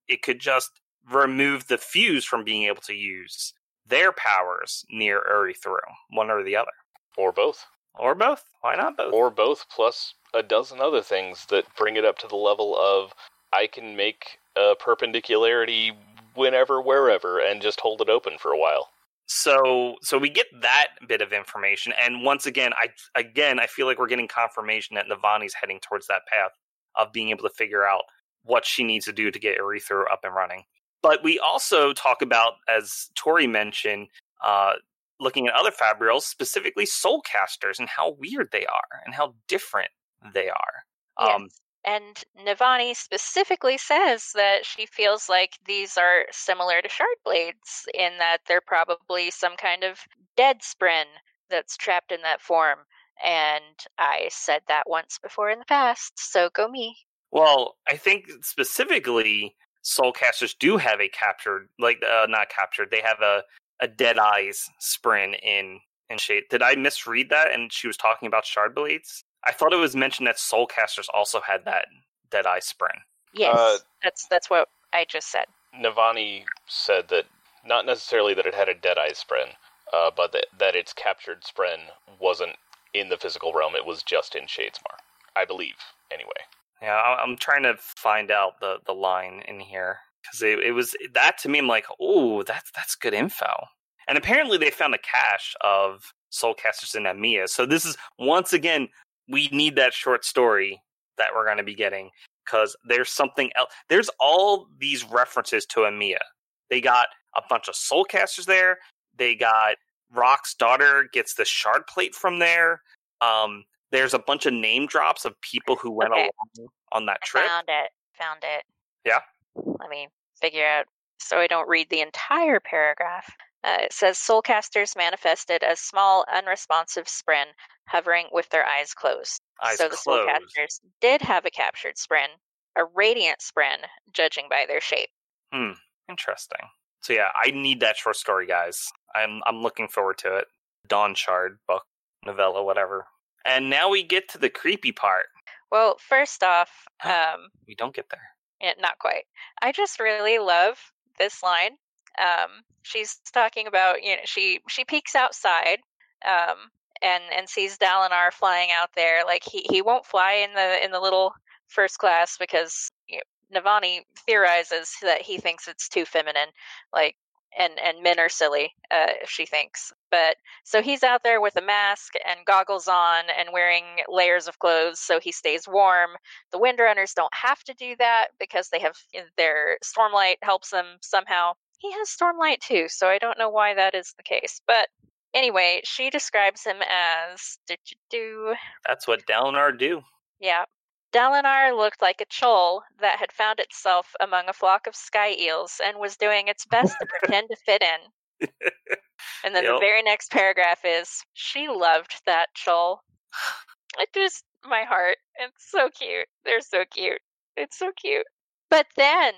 it could just remove the fuse from being able to use their powers near Urithiru, one or the other. Or both. Or both. Why not both? Or both, plus a dozen other things that bring it up to the level of I can make a perpendicularity whenever, wherever, and just hold it open for a while. So, so we get that bit of information, and once again, I again I feel like we're getting confirmation that Navani's heading towards that path of being able to figure out what she needs to do to get Urithiru up and running. But we also talk about, as Tori mentioned, uh, looking at other Fabrials, specifically Soulcasters, and how weird they are and how different they are. Um, and Navani specifically says that she feels like these are similar to shard blades in that they're probably some kind of dead spren that's trapped in that form. And I said that once before in the past, so go me. Well, I think specifically Soulcasters do have a captured, like uh, not captured. They have a a Dead Eyes spren in in Shade. Did I misread that? And she was talking about Shard Blades. I thought it was mentioned that Soulcasters also had that Dead Eye spren. Yes, uh, that's that's what I just said. Navani said that not necessarily that it had a Dead Eye spren, uh, but that that its captured spren wasn't in the physical realm. It was just in Shadesmar, I believe. Anyway. Yeah, I'm trying to find out the the line in here because it, it was that to me. I'm like, oh, that's that's good info. And apparently, they found a cache of Soulcasters in Aimia. So this is once again, we need that short story that we're going to be getting because there's something else. There's all these references to Aimia. They got a bunch of Soulcasters there. They got Rock's daughter gets the shard plate from there. Um, there's a bunch of name drops of people who went okay. along on that trip. I found it. Found it. Yeah. Let me figure out so I don't read the entire paragraph. Uh, it says Soulcasters manifested as small, unresponsive spren hovering with their eyes closed. Eyes so the closed. Soulcasters did have a captured spren, a radiant spren, judging by their shape. Hmm. Interesting. So yeah, I need that short story, guys. I'm I'm looking forward to it. Dawn Shard book, novella, whatever. And now we get to the creepy part. Well, first off, um, we don't get there. Yeah, not quite. I just really love this line. Um, she's talking about you know she she peeks outside um, and and sees Dalinar flying out there. Like he he won't fly in the in the little first class because you know, Navani theorizes that he thinks it's too feminine. Like and and men are silly uh, she thinks but so he's out there with a mask and goggles on and wearing layers of clothes so he stays warm the windrunners don't have to do that because they have their stormlight helps them somehow he has stormlight too so i don't know why that is the case but anyway she describes him as do, do, do. that's what dalinar do yeah Dalinar looked like a chull that had found itself among a flock of sky eels and was doing its best to pretend to fit in. And then yep. the very next paragraph is she loved that chull. It just my heart. It's so cute. They're so cute. It's so cute. But then,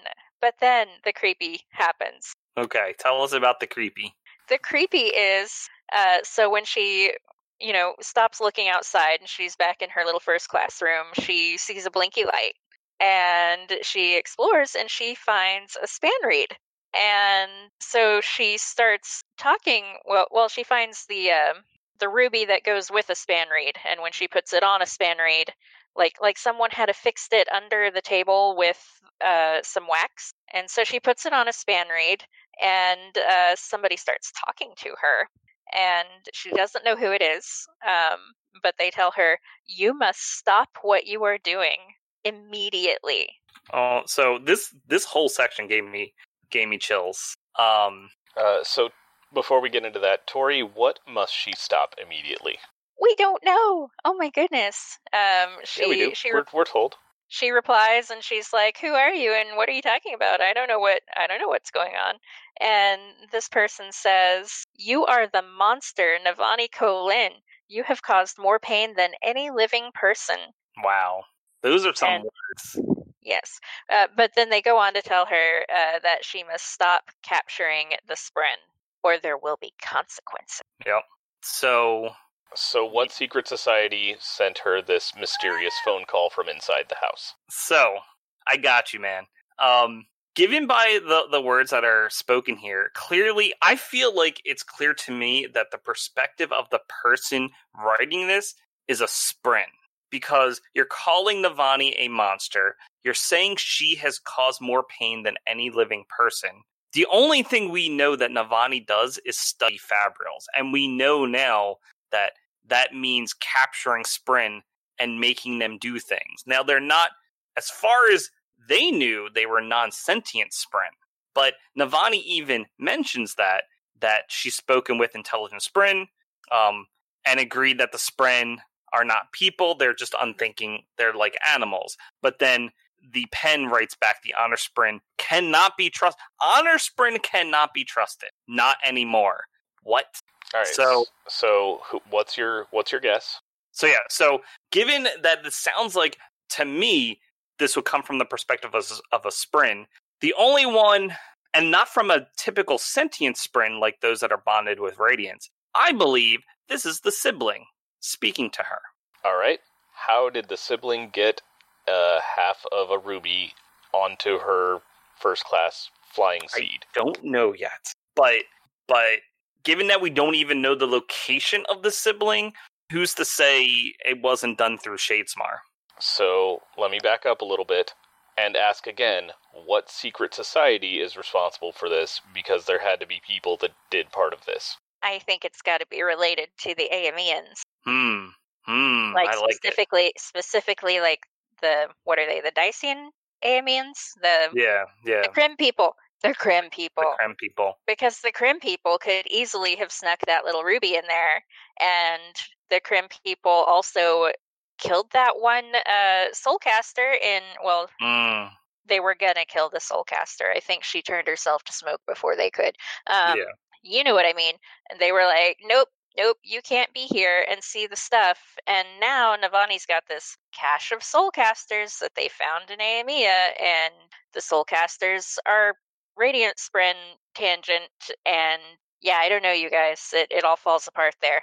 but then the creepy happens. Okay, tell us about the creepy. The creepy is uh, so when she you know, stops looking outside and she's back in her little first classroom. She sees a blinky light and she explores and she finds a span reed. And so she starts talking. Well, well, she finds the uh, the ruby that goes with a span reed, and when she puts it on a span reed, like like someone had affixed it under the table with uh, some wax, and so she puts it on a span reed, and uh, somebody starts talking to her, and she doesn't know who it is. Um, but they tell her, "You must stop what you are doing immediately." Oh, so this this whole section gave me gave me chills. Um, uh, so before we get into that, Tori, what must she stop immediately? We don't know. Oh my goodness. Um, she, yeah, we do. She we're, we're told she replies and she's like who are you and what are you talking about i don't know what i don't know what's going on and this person says you are the monster navani kholin you have caused more pain than any living person wow Those are some And- words. Yes. Uh, but then they go on to tell her uh, that she must stop capturing the Spren, or there will be consequences. Yep. So So, what secret society sent her this mysterious phone call from inside the house? So, I got you, man. Um, given by the the words that are spoken here, clearly, I feel like it's clear to me that the perspective of the person writing this is a spren because you're calling Navani a monster. You're saying she has caused more pain than any living person. The only thing we know that Navani does is study fabrials, and we know now that that means capturing Spren and making them do things. Now they're not as far as they knew they were non-sentient Spren, but Navani even mentions that that she's spoken with intelligent Spren, um, and agreed that the Spren are not people; they're just unthinking. They're like animals. But then the pen writes back: the Honor Spren cannot be trusted. Honor Spren cannot be trusted. Not anymore. What? All right. So- so who, what's your what's your guess? So yeah, so given that this sounds like to me this would come from the perspective of, of a spren, the only one and not from a typical sentient spren like those that are bonded with radiance. I believe this is the sibling speaking to her. All right. How did the sibling get uh, half of a ruby onto her first class flying seed? I- seed? Don't know yet. But but given that we don't even know the location of the sibling, who's to say it wasn't done through Shadesmar? So let me back up a little bit and ask again what secret society is responsible for this because there had to be people that did part of this. I think it's got to be related to the Aimians, Hmm. Hmm. like I like it. specifically, specifically like the what are they? The Dysian Aimians, the Yeah, yeah. the Krim people, the Krim people. The Krem people. because the Krim people could easily have snuck that little ruby in there, and the Krim people also killed that one uh, soulcaster in. Well, Mm, they were gonna kill the soulcaster. I think she turned herself to smoke before they could. Um, yeah. You know what I mean? And they were like, "Nope, nope, you can't be here and see the stuff." And now Navani's got this cache of soulcasters that they found in Aimia, and the soulcasters are Radiant Spren tangent, and yeah, I don't know, you guys. It it all falls apart there.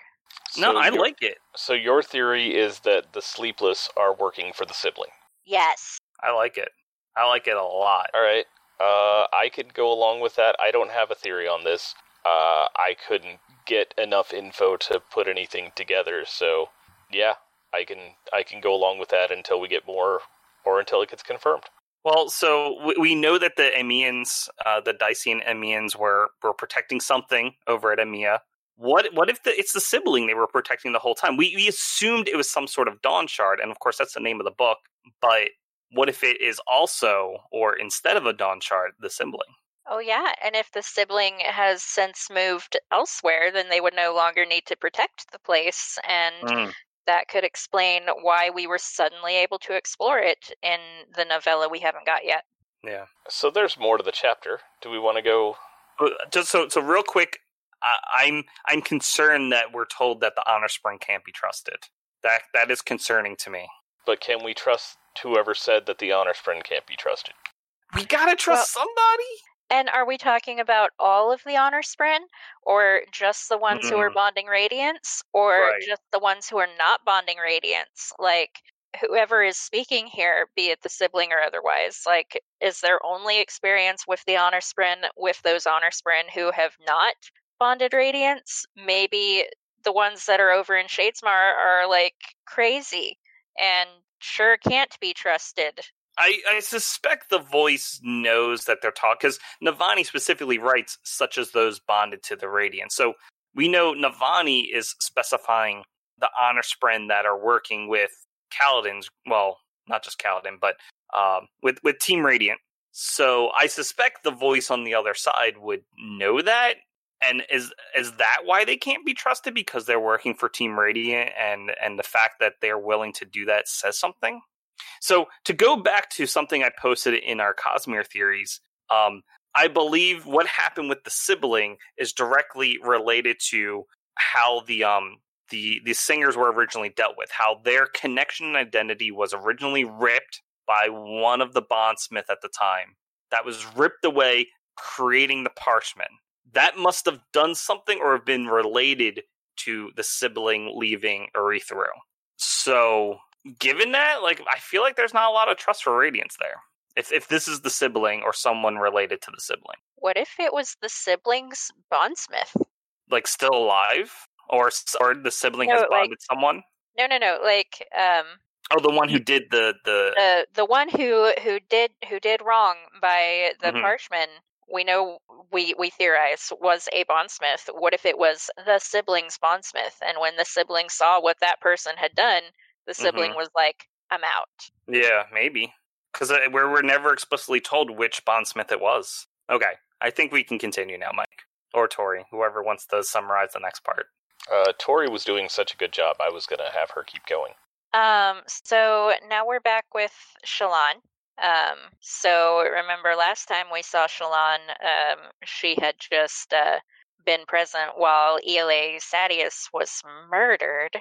No, I like it. So your theory is that the sleepless are working for the sibling. Yes. I like it. I like it a lot. All right. Uh, I could go along with that. I don't have a theory on this. Uh, I couldn't get enough info to put anything together. So, yeah, I can I can go along with that until we get more, or until it gets confirmed. Well, so we, we know that the Aimians, uh, the Dysian Aimians, were were protecting something over at Aimia. What what if the, it's the sibling they were protecting the whole time? We we assumed it was some sort of Dawn Shard, and of course that's the name of the book. But what if it is also, or instead of a Dawn Shard, the sibling? Oh yeah, and if the sibling has since moved elsewhere, then they would no longer need to protect the place, and Mm. That could explain why we were suddenly able to explore it in the novella we haven't got yet. Yeah. So there's more to the chapter. Do we want to go? Uh, just so so real quick, I, I'm I'm concerned that we're told that the honor spren can't be trusted. That that is concerning to me. But can we trust whoever said that the honor spren can't be trusted? We gotta trust somebody. And are we talking about all of the honor spren, or just the ones who are Mm. bonding radiance, or Right. just the ones who are not bonding radiance? Like whoever is speaking here, be it the sibling or otherwise, like is their only experience with the honor spren with those honor spren who have not bonded radiance? Maybe the ones that are over in Shadesmar are like crazy and sure can't be trusted. I, I suspect the voice knows that they're talking because Navani specifically writes such as those bonded to the radiant. So we know Navani is specifying the honor spren that are working with Kaladin's. Well, not just Kaladin, but um, with with Team Radiant. So I suspect the voice on the other side would know that. And is is that why they can't be trusted because they're working for Team Radiant and and the fact that they're willing to do that says something? So to go back to something I posted in our Cosmere theories, um, I believe what happened with the sibling is directly related to how the um the the singers were originally dealt with, how their connection and identity was originally ripped by one of the bondsmith at the time. That was ripped away, creating the Parshmen. That must have done something or have been related to the sibling leaving Urithiru. So, given that, like, I feel like there's not a lot of trust for Radiance there. If if this is the sibling or someone related to the sibling, What if it was the siblings bondsmith? like still alive, or or the sibling No, has like- bonded someone. No, no, no. Like, um, Oh, the one who did the the the the one who who did who did wrong by the Mhm. Parshmen, we know we we theorize was a bondsmith. What if it was the siblings bondsmith? And when the sibling saw what that person had done, the sibling Mhm. was like, "I'm out." Yeah, maybe. Because we're, we're never explicitly told which bondsmith it was. Okay, I think we can continue now, Mike. Or Tori, whoever wants to summarize the next part. Uh, Tori was doing such a good job. I was gonna have her keep going. Um, so now we're back with Shallan. Um, so remember last time we saw Shalon, um, she had just uh, been present while Ialai Sadeas was murdered.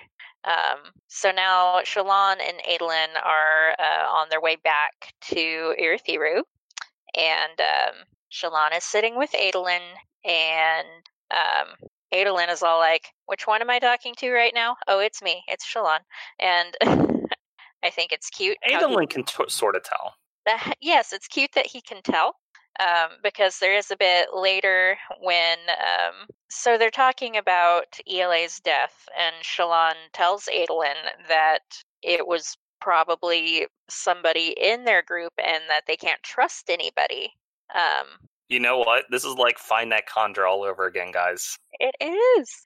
Um, so now Shallan and Adolin are uh, on their way back to Irithiru, and um, Shallan is sitting with Adolin, and um, Adolin is all like, "Which one am I talking to right now? Oh, it's me. It's Shallan." And I think it's cute. how he- can t- sort of tell. that, yes, it's cute that he can tell. Um, because there is a bit later when um, so they're talking about Ialai's death, and Shallan tells Adolin that it was probably somebody in their group and that they can't trust anybody. Um, You know what? This is like Find That Conjure all over again, guys. It is.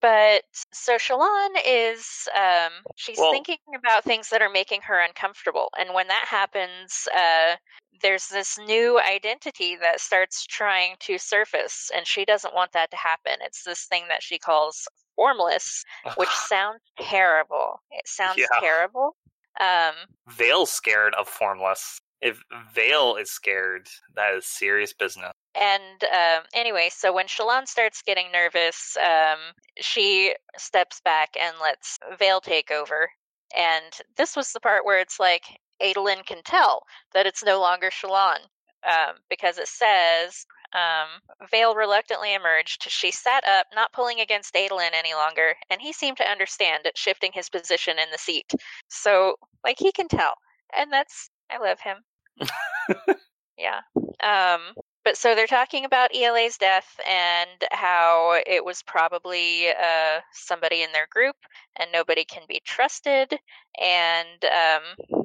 But so Shallan is um she's Well- thinking about things that are making her uncomfortable. And when that happens, uh there's this new identity that starts trying to surface and she doesn't want that to happen. It's this thing that she calls formless, which sounds terrible. It sounds Yeah. terrible. Um Vale's scared of Formless. If Vale is scared, that is serious business. And um, anyway, so when Shallan starts getting nervous, um, she steps back and lets Vale take over. And this was the part where it's like Adolin can tell that it's no longer Shallan um, because it says um, Vale reluctantly emerged. She sat up, not pulling against Adolin any longer, and he seemed to understand it, shifting his position in the seat. So, like, he can tell. And that's, I love him. yeah. Um, but so they're talking about Ialai's death and how it was probably uh, somebody in their group and nobody can be trusted. And um,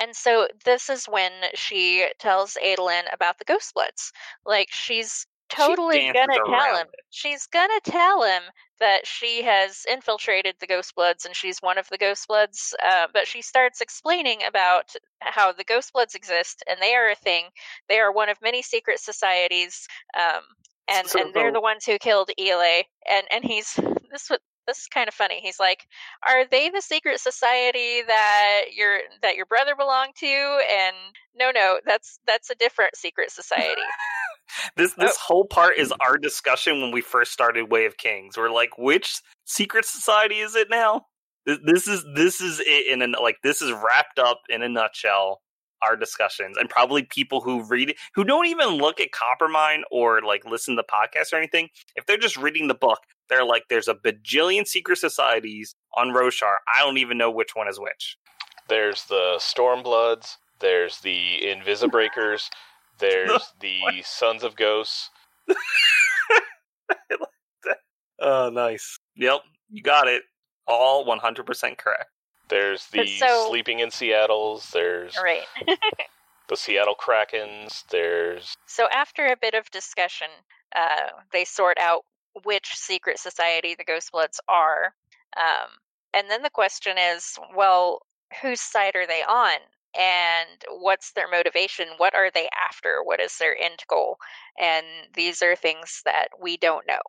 and so this is when she tells Adolin about the Ghost Bloods. Like she's totally gonna tell him. it. She's gonna tell him that she has infiltrated the Ghost Bloods and she's one of the Ghost Bloods. Uh, but she starts explaining about how the Ghost Bloods exist and they are a thing. They are one of many secret societies, um, and So- and they're the ones who killed Ialai. And and he's this was this is kind of funny. He's like, "Are they the secret society that your that your brother belonged to?" And no, no, that's that's a different secret society. This Oh. this whole part is our discussion when we first started Way of Kings. We're like, which secret society is it now? This, this is this is it in a like this is wrapped up in a nutshell. Our discussions and probably people who read it who don't even look at Coppermind or like listen to podcasts or anything. If they're just reading the book, they're like, "There's a bajillion secret societies on Roshar. I don't even know which one is which." There's the Stormbloods. There's the Invisibreakers. There's the Sons of Ghosts. Oh, nice. Yep, you got it. All 100% correct. There's the so- Sleeping in Seattle's. There's right. the Seattle Krakens. There's So after a bit of discussion, uh, they sort out which secret society the Ghost Bloods are. Um, and then the question is, well, whose side are they on? And what's their motivation? What are they after? What is their end goal? And these are things that we don't know.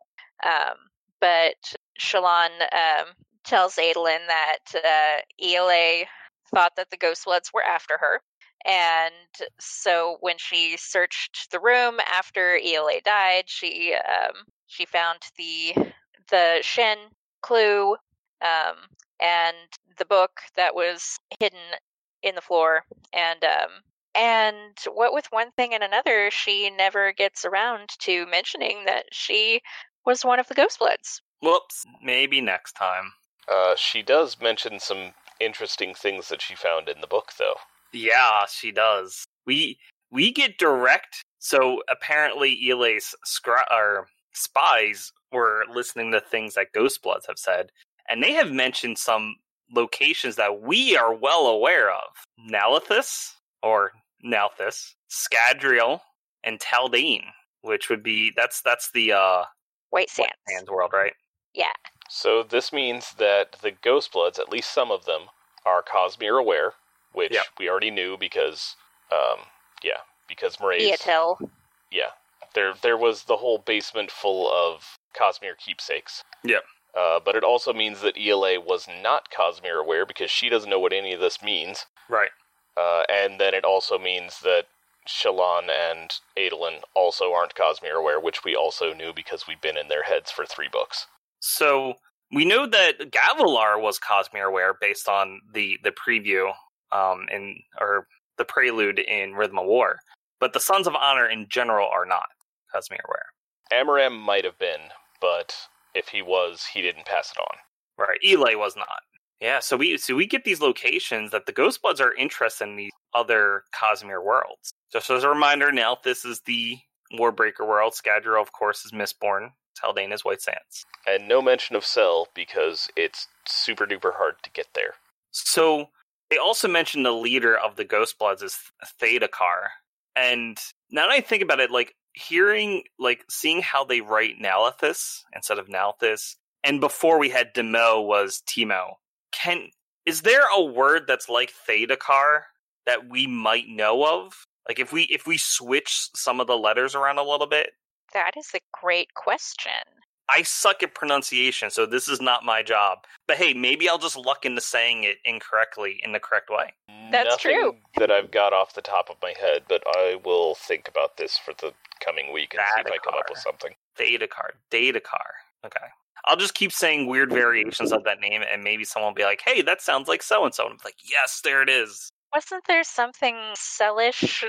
Um, but Shallan um, tells Adolin that uh, Ialai thought that the Ghost Bloods were after her. And so when she searched the room after Ialai died, she um, she found the the Shen clue, um, and the book that was hidden in the floor, and um, and what with one thing and another, she never gets around to mentioning that she was one of the Ghost Bloods. Whoops. Maybe next time. Uh, she does mention some interesting things that she found in the book, though. Yeah, she does. We we get direct. So apparently, Ialai's scra- or spies were listening to things that Ghost Bloods have said, and they have mentioned some locations that we are well aware of: Nalithis or Nalthis, Scadrial, and Taldain, which would be that's that's the uh White Sands. White Sands world, right? Yeah. So this means that the Ghost Bloods, at least some of them, are Cosmere aware, which Yep. we already knew because, um, yeah, because Mraize. Iyatil. Yeah, there there was the whole basement full of Cosmere keepsakes. Yep. Uh, but it also means that Ialai was not Cosmere aware because she doesn't know what any of this means. Right. Uh, and then it also means that Shallan and Adolin also aren't Cosmere aware, which we also knew because we've been in their heads for three books. So we know that Gavilar was Cosmere aware based on the the preview um in or the prelude in Rhythm of War, but the Sons of Honor in general are not Cosmere aware. Amaram might have been, but if he was, he didn't pass it on. Right. Ialai was not. Yeah, so we so we get these locations that the Ghost Bloods are interested in these other Cosmere worlds. Just as a reminder, now this is the Warbreaker world. Scadrial, of course, is Mistborn. Taldain is White Sands. And no mention of Sel because it's super duper hard to get there. So they also mentioned the leader of the Ghost Bloods is Thaidakar. And now that I think about it, like hearing, like seeing how they write Nalithis instead of Nalthis, and before we had Demo was Timo. Can is there a word that's like Thaidakar that we might know of? Like if we if we switch some of the letters around a little bit, That is a great question. I suck at pronunciation, so this is not my job. But hey, maybe I'll just luck into saying it incorrectly in the correct way. That's Nothing true. That I've got off the top of my head, but I will think about this for the coming week and see if I come up with something. Data something. Data car. Okay. I'll just keep saying weird variations of that name, and maybe someone will be like, "Hey, that sounds like so and so," and I'm like, "Yes, there it is." Wasn't there something Selish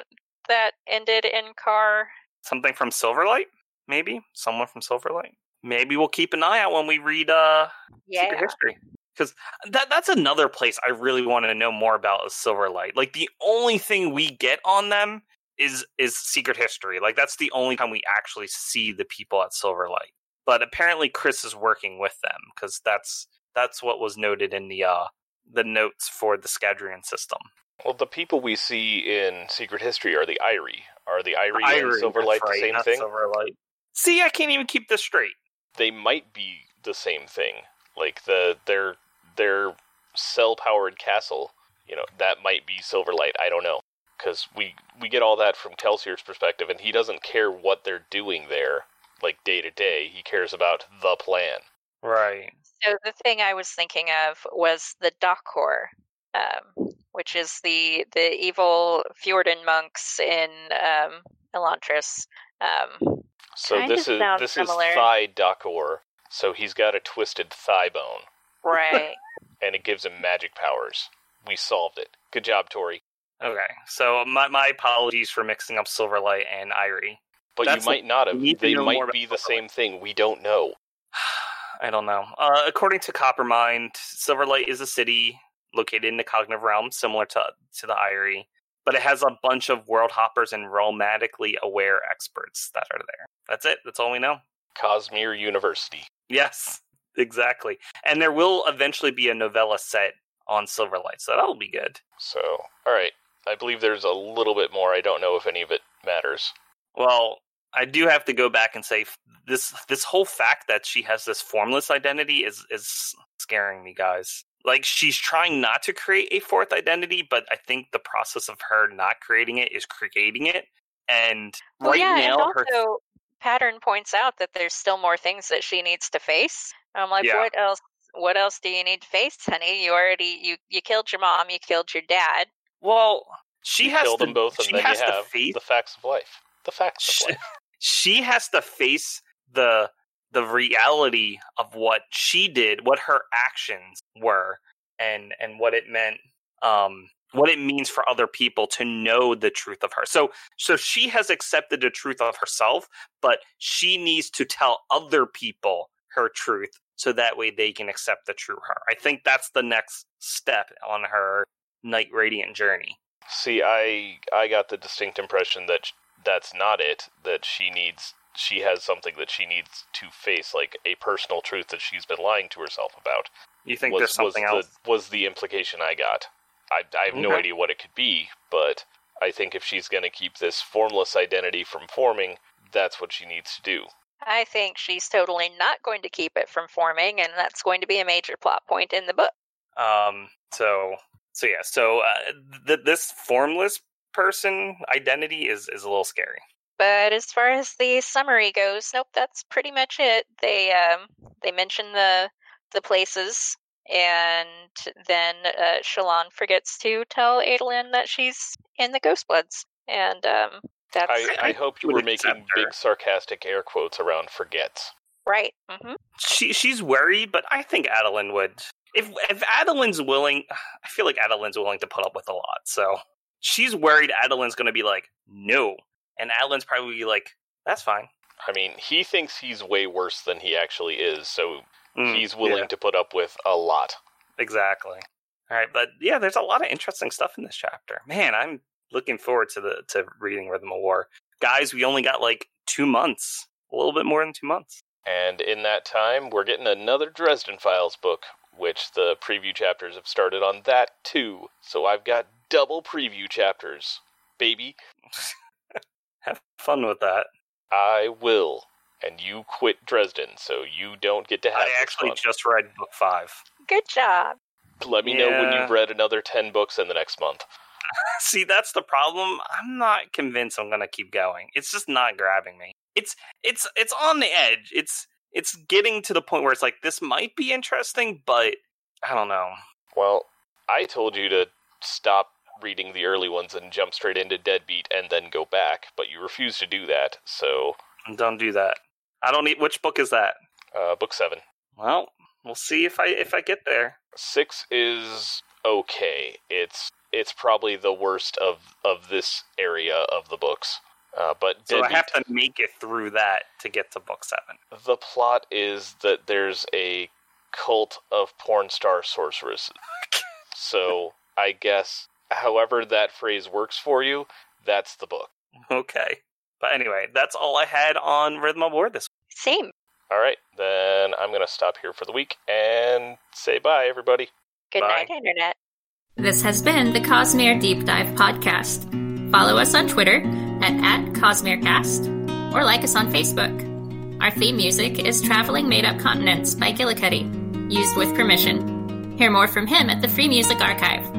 that ended in car? Something from Silverlight, maybe someone from Silverlight. Maybe we'll keep an eye out when we read uh Yeah. Secret History. Because that that's another place I really wanted to know more about is Silverlight. Like the only thing we get on them is is Secret History. Like that's the only time we actually see the people at Silverlight. But apparently Khriss is working with them because that's that's what was noted in the uh the notes for the Scadrian system. Well, the people we see in Secret History are the Irie. Are the Irie, Irie, and that's Silverlight right, the same thing? Silverlight. See, I can't even keep this straight. They might be the same thing. Like the their their cell powered castle. You know that might be Silverlight. I don't know because we we get all that from Kelsier's perspective, and he doesn't care what they're doing there, like day to day. He cares about the plan. Right. So the thing I was thinking of was the Dakhor, um, which is the the evil Fjordell monks in um, Elantris. Um, So this is this similar. is Thigh Dakor. So he's got a twisted thigh bone, right. and it gives him magic powers. We solved it. Good job, Tori. Okay. So my my apologies for mixing up Silverlight and Irie. But That's you might not have. we need to They might be the Silverlight. same thing. We don't know. I don't know. Uh, according to Coppermind, Silverlight is a city located in the cognitive realm, similar to to the Irie, but it has a bunch of world hoppers and Realmatically aware experts that are there. That's it. That's all we know. Cosmere University. Yes, exactly. And there will eventually be a novella set on Silverlight, so that'll be good. So, all right. I believe there's a little bit more. I don't know if any of it matters. Well, I do have to go back and say this this whole fact that she has this formless identity is is scaring me, guys. Like she's trying not to create a fourth identity, but I think the process of her not creating it is creating it. And Well, right yeah, now, and her also Pattern points out that there's still more things that she needs to face. I'm like, Yeah. what else? What else do you need to face, honey? You already you you killed your mom, you killed your dad. well, she you has kill to, them both, and she then has you to have face the facts of life. The facts Sh- of life. she has to face the the reality of what she did, what her actions were, and and what it meant, um, what it means for other people to know the truth of her. So so she has accepted the truth of herself, but she needs to tell other people her truth so that way they can accept the true her. I think that's the next step on her Knight Radiant journey. See, I I got the distinct impression that that's not it. That she needs she has something that she needs to face, like a personal truth that she's been lying to herself about. You think was, there's something was else? The, was the implication I got? I, I have no idea what it could be, but I think if she's going to keep this formless identity from forming, that's what she needs to do. I think she's totally not going to keep it from forming, and that's going to be a major plot point in the book. Um. So. So yeah. So uh, th- this formless person identity is is a little scary. But as far as the summary goes, nope, that's pretty much it. They um they mention the the places, and then uh, Shallan forgets to tell Adolin that she's in the Ghostbloods, and um that's I, I hope you would were making her. big sarcastic air quotes around forgets. right. hmm She she's worried, but I think Adolin would. If if Adolin's willing, I feel like Adolin's willing to put up with a lot. So she's worried Adolin's going to be like no, and Adolin's probably like that's fine. I mean, he thinks he's way worse than he actually is, so Mm, he's willing yeah, to put up with a lot. exactly. All right, but yeah, there's a lot of interesting stuff in this chapter. Man, I'm looking forward to the to reading Rhythm of War. Guys, we only got like two months, a little bit more than two months. And in that time, we're getting another Dresden Files book, which the preview chapters have started on that too. So I've got double preview chapters. Baby, Have fun with that. I will. And you quit Dresden, so you don't get to have I actually fun. just read book five. Good job. Let me know when you've read another 10 books in the next month. See, that's the problem. I'm not convinced I'm gonna keep going. It's just not grabbing me. It's it's it's on the edge. It's it's getting to the point where it's like this might be interesting, but I don't know. Well, I told you to stop reading the early ones and jump straight into Deadbeat and then go back, but you refuse to do that, so Don't do that. I don't need. Which book is that? uh, book 7. Well, we'll see if I if I get there. 6 is okay. It's it's probably the worst of of this area of the books. Uh, but So I have to make it through that to get to book seven. the plot is that there's a cult of porn star sorceresses. so I guess however that phrase works for you, that's the book. Okay. But anyway, that's all I had on Rhythm of War this week. Same. All right, then I'm going to stop here for the week and say bye, everybody. Good Bye. night, Internet. This has been the Cosmere Deep Dive Podcast. Follow us on Twitter at, at CosmereCast or like us on Facebook. Our theme music is Traveling Made Up Continents by Gillicuddy, used with permission. Hear more from him at the Free Music Archive.